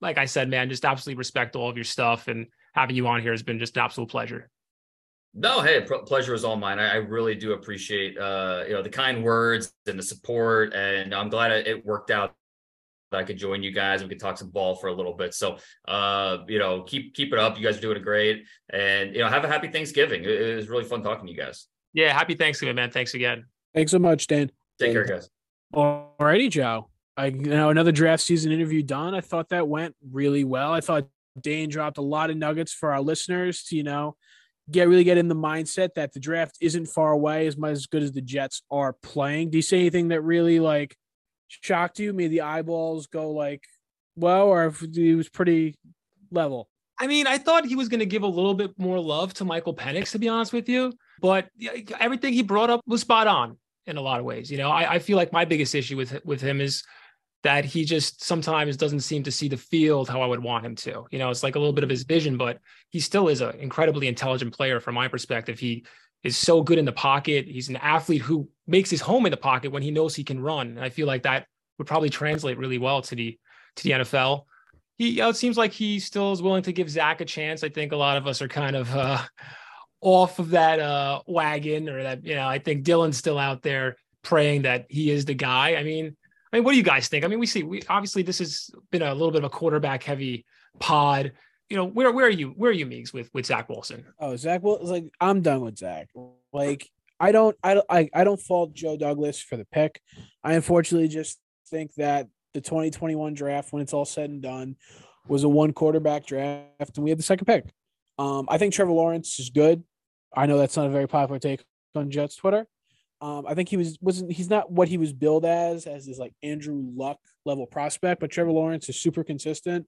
like I said, man, just absolutely respect all of your stuff and having you on here has been just an absolute pleasure. No, hey, pr- pleasure is all mine. I, I, really do appreciate uh, you know the kind words and the support, and I'm glad it worked out. That I could join you guys. We could talk some ball for a little bit. So, uh, you know, keep keep it up. You guys are doing great, and you know, have a happy Thanksgiving. It, it was really fun talking to you guys. Yeah, happy Thanksgiving, man. Thanks again. Thanks so much, Dan. Take care, guys. Alrighty, Joe. I you know another draft season interview done. I thought that went really well. I thought Dane dropped a lot of nuggets for our listeners to you know get really get in the mindset that the draft isn't far away as much as good as the Jets are playing. Do you see anything that really like shocked you? Made the eyeballs go like, well, or if it was pretty level? I mean, I thought he was going to give a little bit more love to Michael Penix, to be honest with you. But everything he brought up was spot on in a lot of ways. You know, I, I feel like my biggest issue with with him is that he just sometimes doesn't seem to see the field how I would want him to. You know, it's like a little bit of his vision, but he still is an incredibly intelligent player from my perspective. He is so good in the pocket. He's an athlete who makes his home in the pocket when he knows he can run. And I feel like that would probably translate really well to the to the NFL he you know, it seems like he still is willing to give Zach a chance. I think a lot of us are kind of uh, off of that uh, wagon, or that you know. I think Dylan's still out there praying that he is the guy. I mean, I mean, what do you guys think? I mean, we see we obviously this has been a little bit of a quarterback heavy pod. You know, where where are you? Where are you, Meeks, with with Zach Wilson? Oh, Zach Wilson, like I'm done with Zach. Like I don't, I don't, I, I don't fault Joe Douglas for the pick. I unfortunately just think that the 2021 draft, when it's all said and done, was a one quarterback draft, and we had the second pick. Um, I think Trevor Lawrence is good. I know that's not a very popular take on Jets Twitter. Um, I think he was wasn't he's not what he was billed as as this like Andrew Luck level prospect, but Trevor Lawrence is super consistent.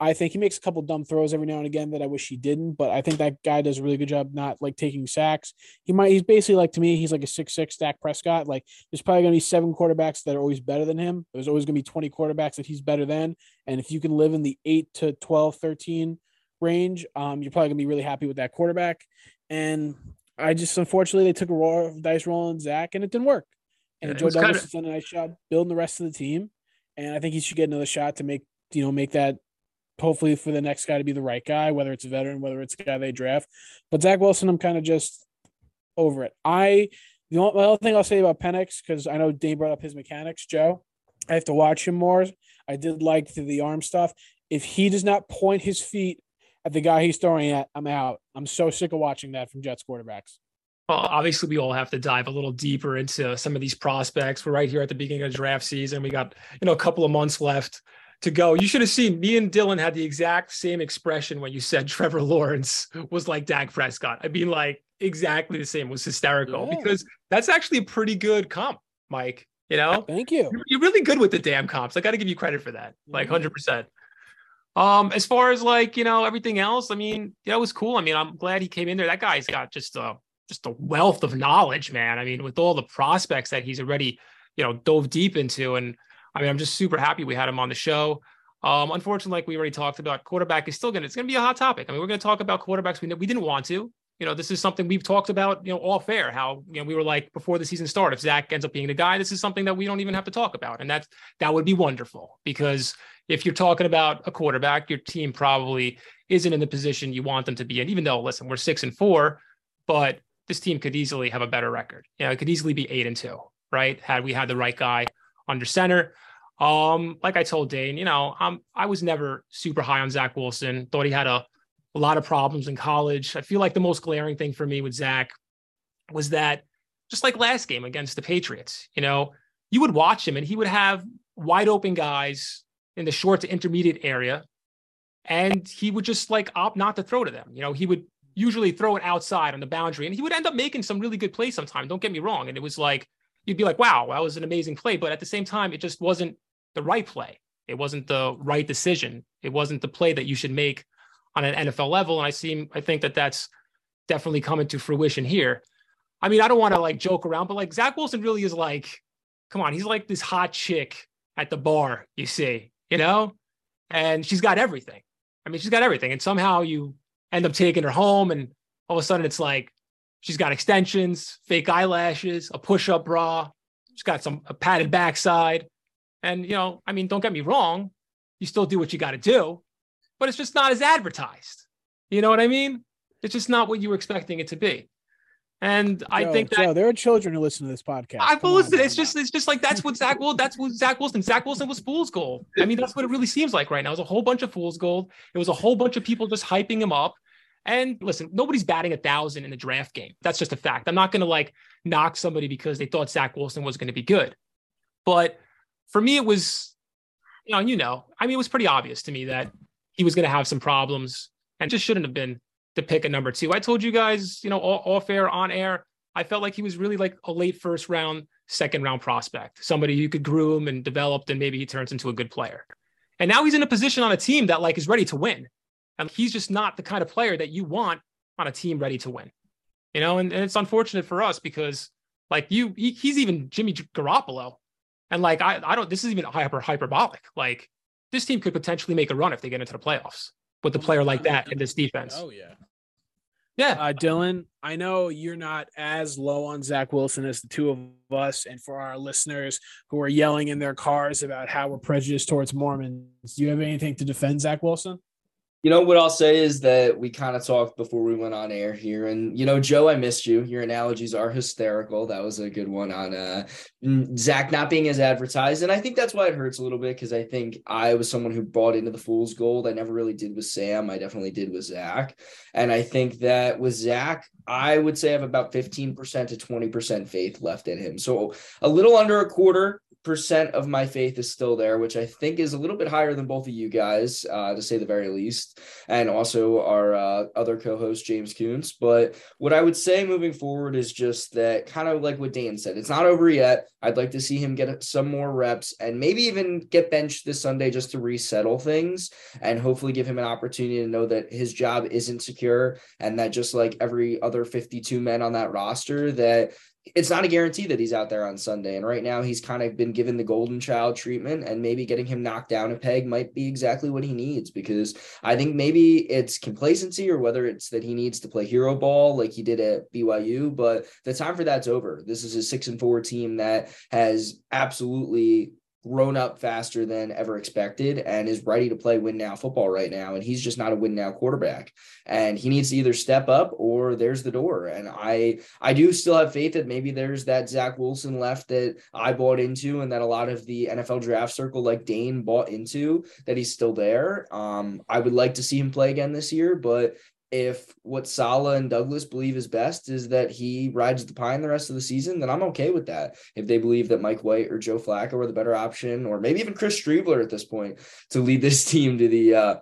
I think he makes a couple dumb throws every now and again that I wish he didn't, but I think that guy does a really good job not like taking sacks. He might he's basically like to me, he's like a six six Dak Prescott. Like there's probably gonna be seven quarterbacks that are always better than him. There's always gonna be 20 quarterbacks that he's better than. And if you can live in the eight to 12, 13 range, um, you're probably gonna be really happy with that quarterback. And I just unfortunately they took a roll dice roll on Zach and it didn't work. And yeah, Joe Douglas kind of... has done a nice job building the rest of the team. And I think he should get another shot to make you know make that hopefully for the next guy to be the right guy, whether it's a veteran, whether it's a guy they draft. But Zach Wilson, I'm kind of just over it. I the only, the only thing I'll say about Penix, because I know Dane brought up his mechanics, Joe. I have to watch him more. I did like the, the arm stuff. If he does not point his feet at the guy he's throwing at, I'm out. I'm so sick of watching that from Jets quarterbacks. Well, obviously, we all have to dive a little deeper into some of these prospects. We're right here at the beginning of draft season. We got, you know, a couple of months left to go. You should have seen me and Dylan had the exact same expression when you said Trevor Lawrence was like Dak Prescott. I mean, like exactly the same. It was hysterical yeah. because that's actually a pretty good comp, Mike. You know, thank you. You're really good with the damn comps. I got to give you credit for that, like mm-hmm. hundred percent. Um, as far as like you know everything else, I mean, it was cool. I mean, I'm glad he came in there. That guy's got just a just a wealth of knowledge, man. I mean, with all the prospects that he's already you know dove deep into, and I mean, I'm just super happy we had him on the show. Um, unfortunately, like we already talked about, quarterback is still to, it's to be a hot topic. I mean, we're to talk about quarterbacks we, we didn't want to. You know, this is something we've talked about, you know, all fair, how, you know, we were like before the season started, if Zach ends up being the guy, this is something that we don't even have to talk about. And that's, that would be wonderful because if you're talking about a quarterback, your team probably isn't in the position you want them to be in, even though, listen, we're six and four, but this team could easily have a better record. You know, it could easily be eight and two, right? Had we had the right guy under center. Um, like I told Dane, you know, um, I was never super high on Zach Wilson. Thought he had a, a lot of problems in college. I feel like the most glaring thing for me with Zach was that just like last game against the Patriots, you know, you would watch him and he would have wide open guys in the short to intermediate area, and he would just like opt not to throw to them. You know, he would usually throw it outside on the boundary, and he would end up making some really good plays sometimes. Don't get me wrong. And it was like you'd be like, wow, that was an amazing play. But at the same time, it just wasn't the right play. It wasn't the right decision. It wasn't the play that you should make on an NFL level. And I seem, I think that that's definitely coming to fruition here. I mean, I don't want to like joke around, but like Zach Wilson really is like, come on, he's like this hot chick at the bar, you see, you know, and she's got everything. I mean, she's got everything. And somehow you end up taking her home, and all of a sudden it's like she's got extensions, fake eyelashes, a push up bra, she's got some a padded backside. And, you know, I mean, don't get me wrong, you still do what you got to do, but it's just not as advertised. You know what I mean? It's just not what you were expecting it to be. And I think that Joe, there are children who listen to this podcast. I listen. It's just it's just like that's what Zach Will. That's what Zach Wilson. Zach Wilson was fool's gold. I mean, that's what it really seems like right now. It was a whole bunch of fool's gold. It was a whole bunch of people just hyping him up. And listen, nobody's batting a thousand in the draft game. That's just a fact. I'm not going to like knock somebody because they thought Zach Wilson was going to be good. But for me, it was, you know, you know, I mean, it was pretty obvious to me that he was going to have some problems and just shouldn't have been to pick a number two. I told you guys, you know, off air, on air, I felt like he was really like a late first round, second round prospect, somebody you could groom and develop, and maybe he turns into a good player. And now he's in a position on a team that like is ready to win. And he's just not the kind of player that you want on a team ready to win. You know, and, and it's unfortunate for us because like you, he, he's even Jimmy Garoppolo. And like I, I don't this is even hyper hyperbolic. Like this team could potentially make a run if they get into the playoffs with a player like that in this defense. Oh yeah. Yeah. Uh, Dylan, I know you're not as low on Zach Wilson as the two of us. And for our listeners who are yelling in their cars about how we're prejudiced towards Mormons, do you have anything to defend Zach Wilson? You know what I'll say is that we kind of talked before we went on air here, and you know, Joe, I missed you. Your analogies are hysterical. That was a good one on uh, Zach not being as advertised, and I think that's why it hurts a little bit because I think I was someone who bought into the fool's gold. I never really did with Sam. I definitely did with Zach, and I think that with Zach, I would say I have about fifteen percent to twenty percent faith left in him. So a little under a quarter percent of my faith is still there, which I think is a little bit higher than both of you guys, uh, to say the very least, and also our uh, other co-host James Coons. But what I would say moving forward is just that kind of like what Dan said, it's not over yet. I'd like to see him get some more reps and maybe even get benched this Sunday just to resettle things and hopefully give him an opportunity to know that his job isn't secure and that just like every other 52 men on that roster that it's not a guarantee that he's out there on Sunday. And right now, he's kind of been given the golden child treatment, and maybe getting him knocked down a peg might be exactly what he needs because I think maybe it's complacency or whether it's that he needs to play hero ball like he did at BYU. But the time for that's over. This is a six and four team that has absolutely grown up faster than ever expected and is ready to play win now football right now. And he's just not a win now quarterback. And he needs to either step up or there's the door. And I I do still have faith that maybe there's that Zach Wilson left that I bought into and that a lot of the NFL draft circle like Dane bought into that he's still there. Um, I would like to see him play again this year, but if what Saleh and Douglas believe is best is that he rides the pine the rest of the season, then I'm okay with that. If they believe that Mike White or Joe Flacco are the better option, or maybe even Chris Streveler at this point to lead this team to the uh,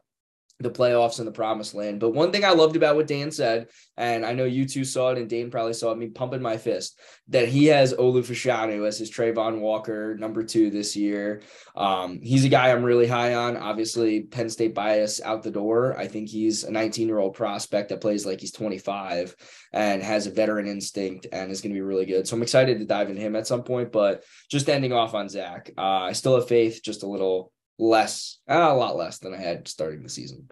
the playoffs and the promised land. But one thing I loved about what Dan said, and I know you two saw it, and Dane probably saw it, me pumping my fist, that he has Olu Fashanu as his Travon Walker number two this year. Um, he's a guy I'm really high on. Obviously, Penn State bias out the door. I think he's a 19 year old prospect that plays like he's 25 and has a veteran instinct and is going to be really good. So I'm excited to dive into him at some point. But just ending off on Zach, uh, I still have faith, just a little less, uh, a lot less than I had starting the season.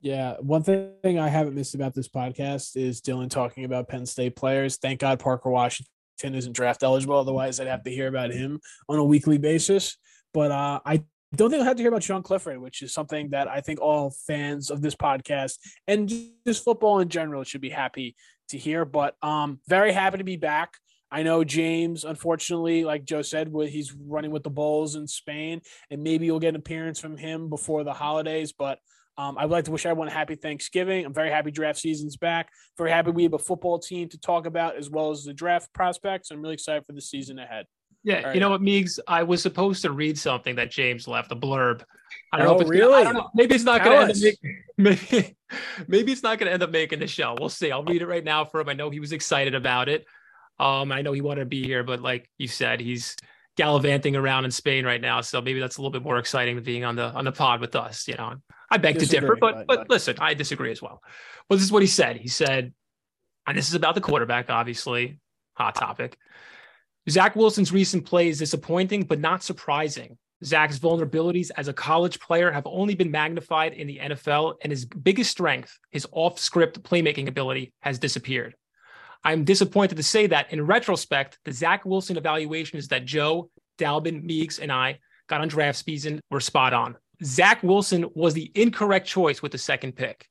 Yeah, one thing I haven't missed about this podcast is Dylan talking about Penn State players. Thank God Parker Washington isn't draft eligible. Otherwise, I'd have to hear about him on a weekly basis. But uh, I don't think I'll have to hear about Sean Clifford, which is something that I think all fans of this podcast and just football in general should be happy to hear. But um, very happy to be back. I know James, unfortunately, like Joe said, he's running with the Bulls in Spain, and maybe you'll get an appearance from him before the holidays. But um, I'd like to wish everyone a happy Thanksgiving. I'm very happy draft season's back. Very happy we have a football team to talk about as well as the draft prospects. I'm really excited for the season ahead. Yeah, right. you know what, Meegs? I was supposed to read something that James left, a blurb. I don't oh, know if it's really. Gonna, maybe it's not going to maybe, maybe it's not going to end up making the show. We'll see. I'll read it right now for him. I know he was excited about it. Um, I know he wanted to be here, but like you said, he's gallivanting around in Spain right now. So maybe that's a little bit more exciting than being on the on the pod with us. You know, I beg disagree, to differ, but, but but listen, I disagree as well. Well, this is what he said. He said, and this is about the quarterback, obviously, hot topic. Zach Wilson's recent play is disappointing, but not surprising. Zach's vulnerabilities as a college player have only been magnified in the NFL, and his biggest strength, his off script playmaking ability, has disappeared. I'm disappointed to say that in retrospect, the Zach Wilson evaluations that Joe, Dalvin, Meeks, and I got on draft season were spot on. Zach Wilson was the incorrect choice with the second pick.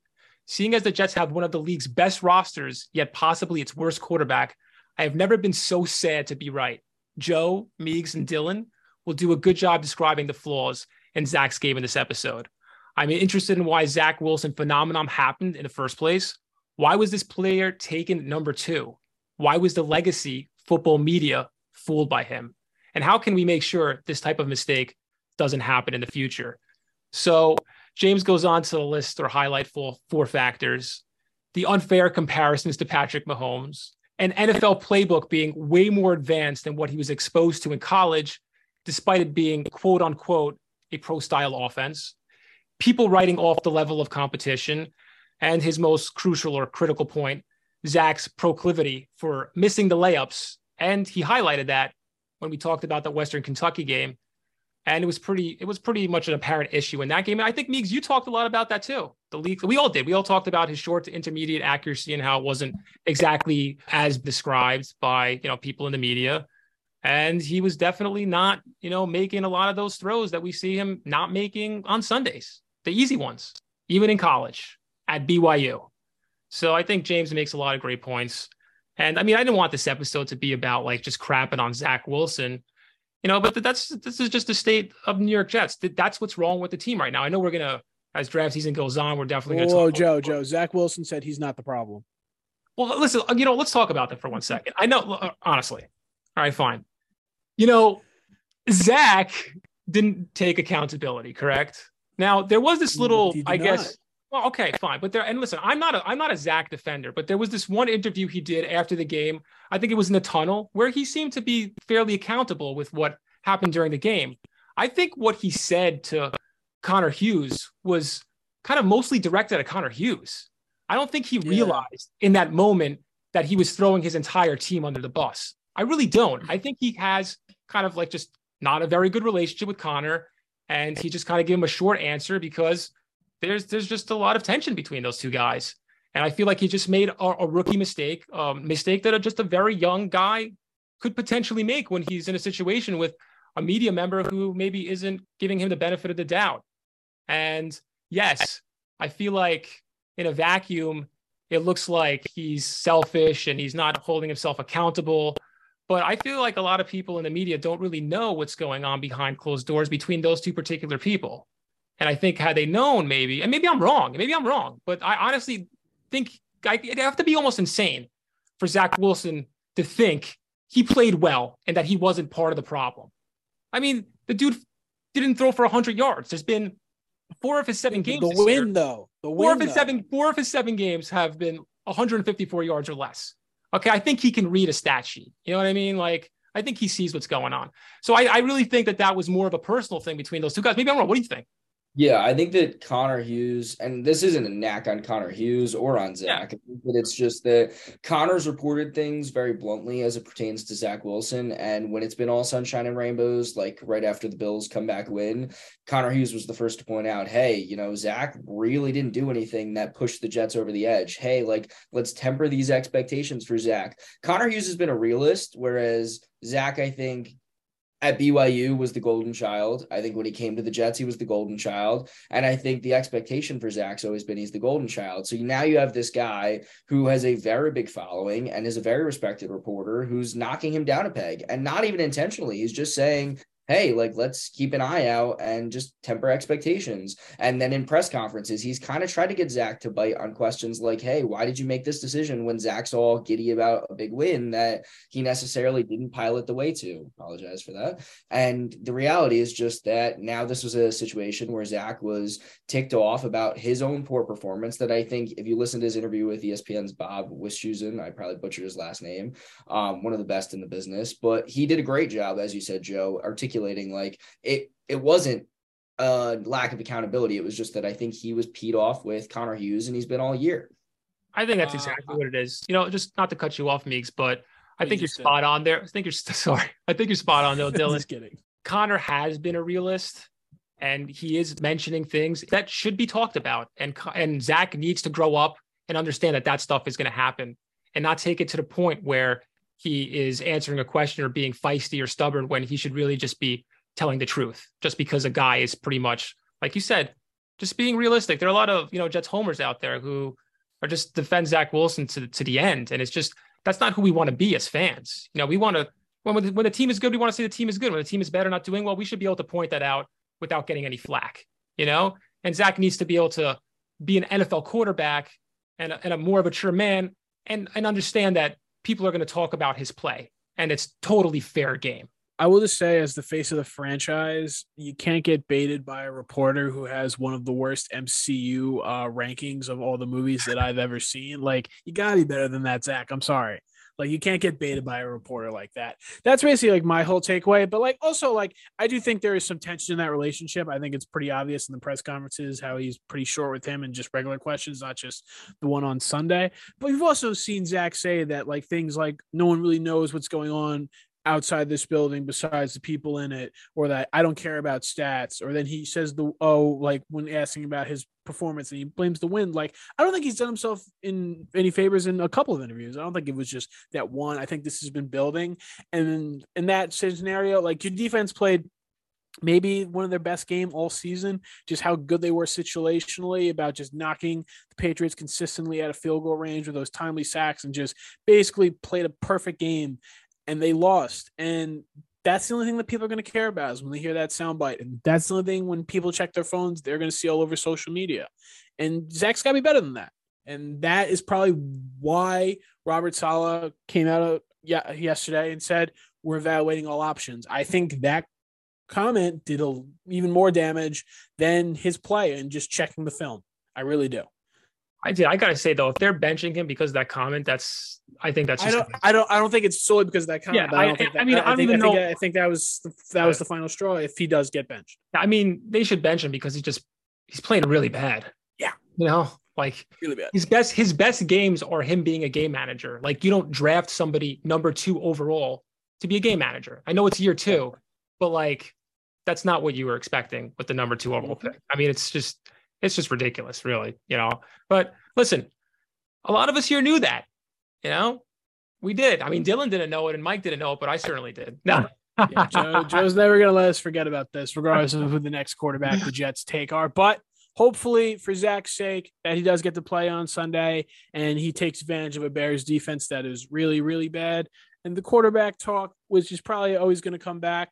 Seeing as the Jets have one of the league's best rosters, yet possibly its worst quarterback, I have never been so sad to be right. Joe, Meeks, and Dylan will do a good job describing the flaws in Zach's game in this episode. I'm interested in why Zach Wilson phenomenon happened in the first place, why was this player taken number two? Why was the legacy football media fooled by him? And how can we make sure this type of mistake doesn't happen in the future? So James goes on to list or highlight four, four factors. the unfair comparisons to Patrick Mahomes, an NFL playbook being way more advanced than what he was exposed to in college, despite it being quote unquote a pro style offense, people writing off the level of competition, and his most crucial or critical point, Zach's proclivity for missing the layups. And he highlighted that when we talked about the Western Kentucky game. And it was pretty, it was pretty much an apparent issue in that game. And I think Meeks, you talked a lot about that too. The league, we all did. We all talked about his short to intermediate accuracy and how it wasn't exactly as described by you know people in the media. And he was definitely not, you know, making a lot of those throws that we see him not making on Sundays, the easy ones, even in college at BYU. So I think James makes a lot of great points. And I mean, I didn't want this episode to be about like just crapping on Zach Wilson, you know, but that's this is just the state of New York Jets. That's what's wrong with the team right now. I know we're gonna, as draft season goes on, we're definitely gonna. Whoa, Joe, Joe. Zach Wilson said he's not the problem. Well, listen, you know, let's talk about that for one second. I know, uh, honestly. All right, fine. You know, Zach didn't take accountability, correct? Now there was this little, I not. Well, okay, fine. But there, and listen, I'm not a I'm not a Zach defender, but there was this one interview he did after the game. I think it was in the tunnel where he seemed to be fairly accountable with what happened during the game. I think what he said to Connor Hughes was kind of mostly directed at Connor Hughes. I don't think he yeah. realized in that moment that he was throwing his entire team under the bus. I really don't. I think he has kind of like just not a very good relationship with Connor, and he just kind of gave him a short answer because there's there's just a lot of tension between those two guys, and I feel like he just made a, a rookie mistake, um, mistake that a, just a very young guy could potentially make when he's in a situation with a media member who maybe isn't giving him the benefit of the doubt. And yes, I feel like in a vacuum, it looks like he's selfish and he's not holding himself accountable. But I feel like a lot of people in the media don't really know what's going on behind closed doors between those two particular people. And I think had they known, maybe, and maybe I'm wrong, maybe I'm wrong, but I honestly think I, it'd have to be almost insane for Zach Wilson to think he played well and that he wasn't part of the problem. I mean, the dude didn't throw for 100 yards. There's been four of his seven games. The win, year. though. The win, four of his though. seven, four of his seven games have been 154 yards or less. Okay, I think he can read a stat sheet. You know what I mean? Like, I think he sees what's going on. So I, I really think that that was more of a personal thing between those two guys. Maybe I'm wrong. What do you think? Yeah, I think that Connor Hughes, and this isn't a knack on Connor Hughes or on Zach, yeah. but it's just that Connor's reported things very bluntly as it pertains to Zach Wilson. And when it's been all sunshine and rainbows, like right after the Bills come back win, Connor Hughes was the first to point out, hey, you know, Zach really didn't do anything that pushed the Jets over the edge. Hey, like, let's temper these expectations for Zach. Connor Hughes has been a realist, whereas Zach, I think, at BYU was the golden child. I think when he came to the Jets, he was the golden child. And I think the expectation for Zach's always been he's the golden child. So now you have this guy who has a very big following and is a very respected reporter who's knocking him down a peg and not even intentionally. He's just saying, hey, like let's keep an eye out and just temper expectations. And then in press conferences, he's kind of tried to get Zach to bite on questions like, hey, why did you make this decision when Zach's all giddy about a big win that he necessarily didn't pilot the way to? Apologize for that. And the reality is just that now this was a situation where Zach was ticked off about his own poor performance. That I think if you listen to his interview with ESPN's Bob Wischusen, I probably butchered his last name, um, one of the best in the business, but he did a great job, as you said, Joe, articulating articulating like it it wasn't a lack of accountability. It was just that I think he was peed off with Connor Hughes and he's been all year. I think that's uh, exactly uh, what it is. You know, just not to cut you off, Meeks, but I think you're spot on there. I think you're sorry. I think you're spot on though, Dylan. just kidding. Connor has been a realist and he is mentioning things that should be talked about. And and Zach needs to grow up and understand that that stuff is going to happen and not take it to the point where he is answering a question or being feisty or stubborn when he should really just be telling the truth just because a guy is pretty much like you said just being realistic. There are a lot of you know jets homers out there who are just defend zach wilson to, to the end. And it's just that's not who we want to be as fans. You know we want to when, when the team is good we want to say the team is good. When the team is bad not doing well we should be able to point that out without getting any flack you know? And zach needs to be able to be an nfl quarterback and and a more of a mature man and and understand that people are going to talk about his play and it's totally fair game. I will just say, as the face of the franchise, you can't get baited by a reporter who has one of the worst MCU uh, rankings of all the movies that I've ever seen. Like, you gotta be better than that, Zach. I'm sorry. Like you can't get baited by a reporter like that. That's basically like my whole takeaway. But like also like I do think there is some tension in that relationship. I think it's pretty obvious in the press conferences how he's pretty short with him and just regular questions, not just the one on Sunday. But we've also seen Zach say that like things like no one really knows what's going on outside this building besides the people in it or that I don't care about stats or then he says the oh like when asking about his performance and he blames the wind. Like I don't think he's done himself in any favors in a couple of interviews. I don't think it was just that one I think this has been building. And in that scenario like your defense played maybe one of their best game all season just how good they were situationally about just knocking the patriots consistently at a field goal range with those timely sacks and just basically played a perfect game. And they lost. And that's the only thing that people are going to care about is when they hear that soundbite. And that's the only thing when people check their phones, they're going to see all over social media. And Zach's got to be better than that. And that is probably why Robert Saleh came out yesterday and said, we're evaluating all options. I think that comment did a, even more damage than his play and just checking the film. I really do. I did. I gotta say though, if they're benching him because of that comment, that's I think that's. I don't. I don't. I don't think it's solely because of that comment. Yeah, I, I, don't think that, I mean, I, I, think, think, know. I think that was the, that was the final straw. If he does get benched, I mean, they should bench him because he just he's playing really bad. Yeah. you know, like really bad. his best his best games are him being a game manager. Like you don't draft somebody number two overall to be a game manager. I know it's year two, but like that's not what you were expecting with the number two overall Mm-hmm. pick. I mean, it's just it's just ridiculous, really. You know, but listen, a lot of us here knew that. You know, we did. I mean, Dylan didn't know it and Mike didn't know it, but I certainly did. No. Yeah, Joe, Joe's never going to let us forget about this, regardless of who the next quarterback the Jets take are. But hopefully, for Zach's sake, that he does get to play on Sunday and he takes advantage of a Bears defense that is really, really bad. And the quarterback talk, which is probably always going to come back,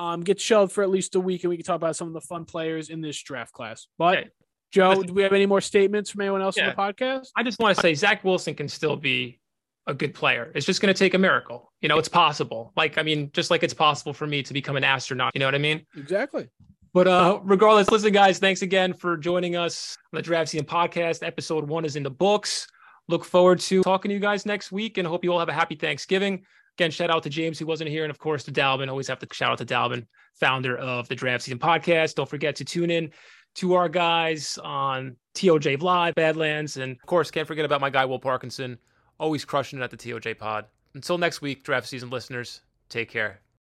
um, get shelved for at least a week, and we can talk about some of the fun players in this draft class. But Okay. Joe, do we have any more statements from anyone else Yeah. on the podcast? I just want to say Zach Wilson can still be a good player. It's just going to take a miracle. You know, it's possible. Like, I mean, just like it's possible for me to become an astronaut. You know what I mean? Exactly. But uh regardless, listen, guys, thanks again for joining us on the Draft Season Podcast. Episode one is in the books. Look forward to talking to you guys next week and hope you all have a happy Thanksgiving. Again, shout out to James who wasn't here, and of course to Dalvin. Always have to shout out to Dalvin, founder of the Draft Season Podcast. Don't forget to tune in to our guys on TOJ Live, Badlands, and of course, can't forget about my guy Will Parkinson, always crushing it at the TOJ Pod. Until next week, draft season listeners, take care.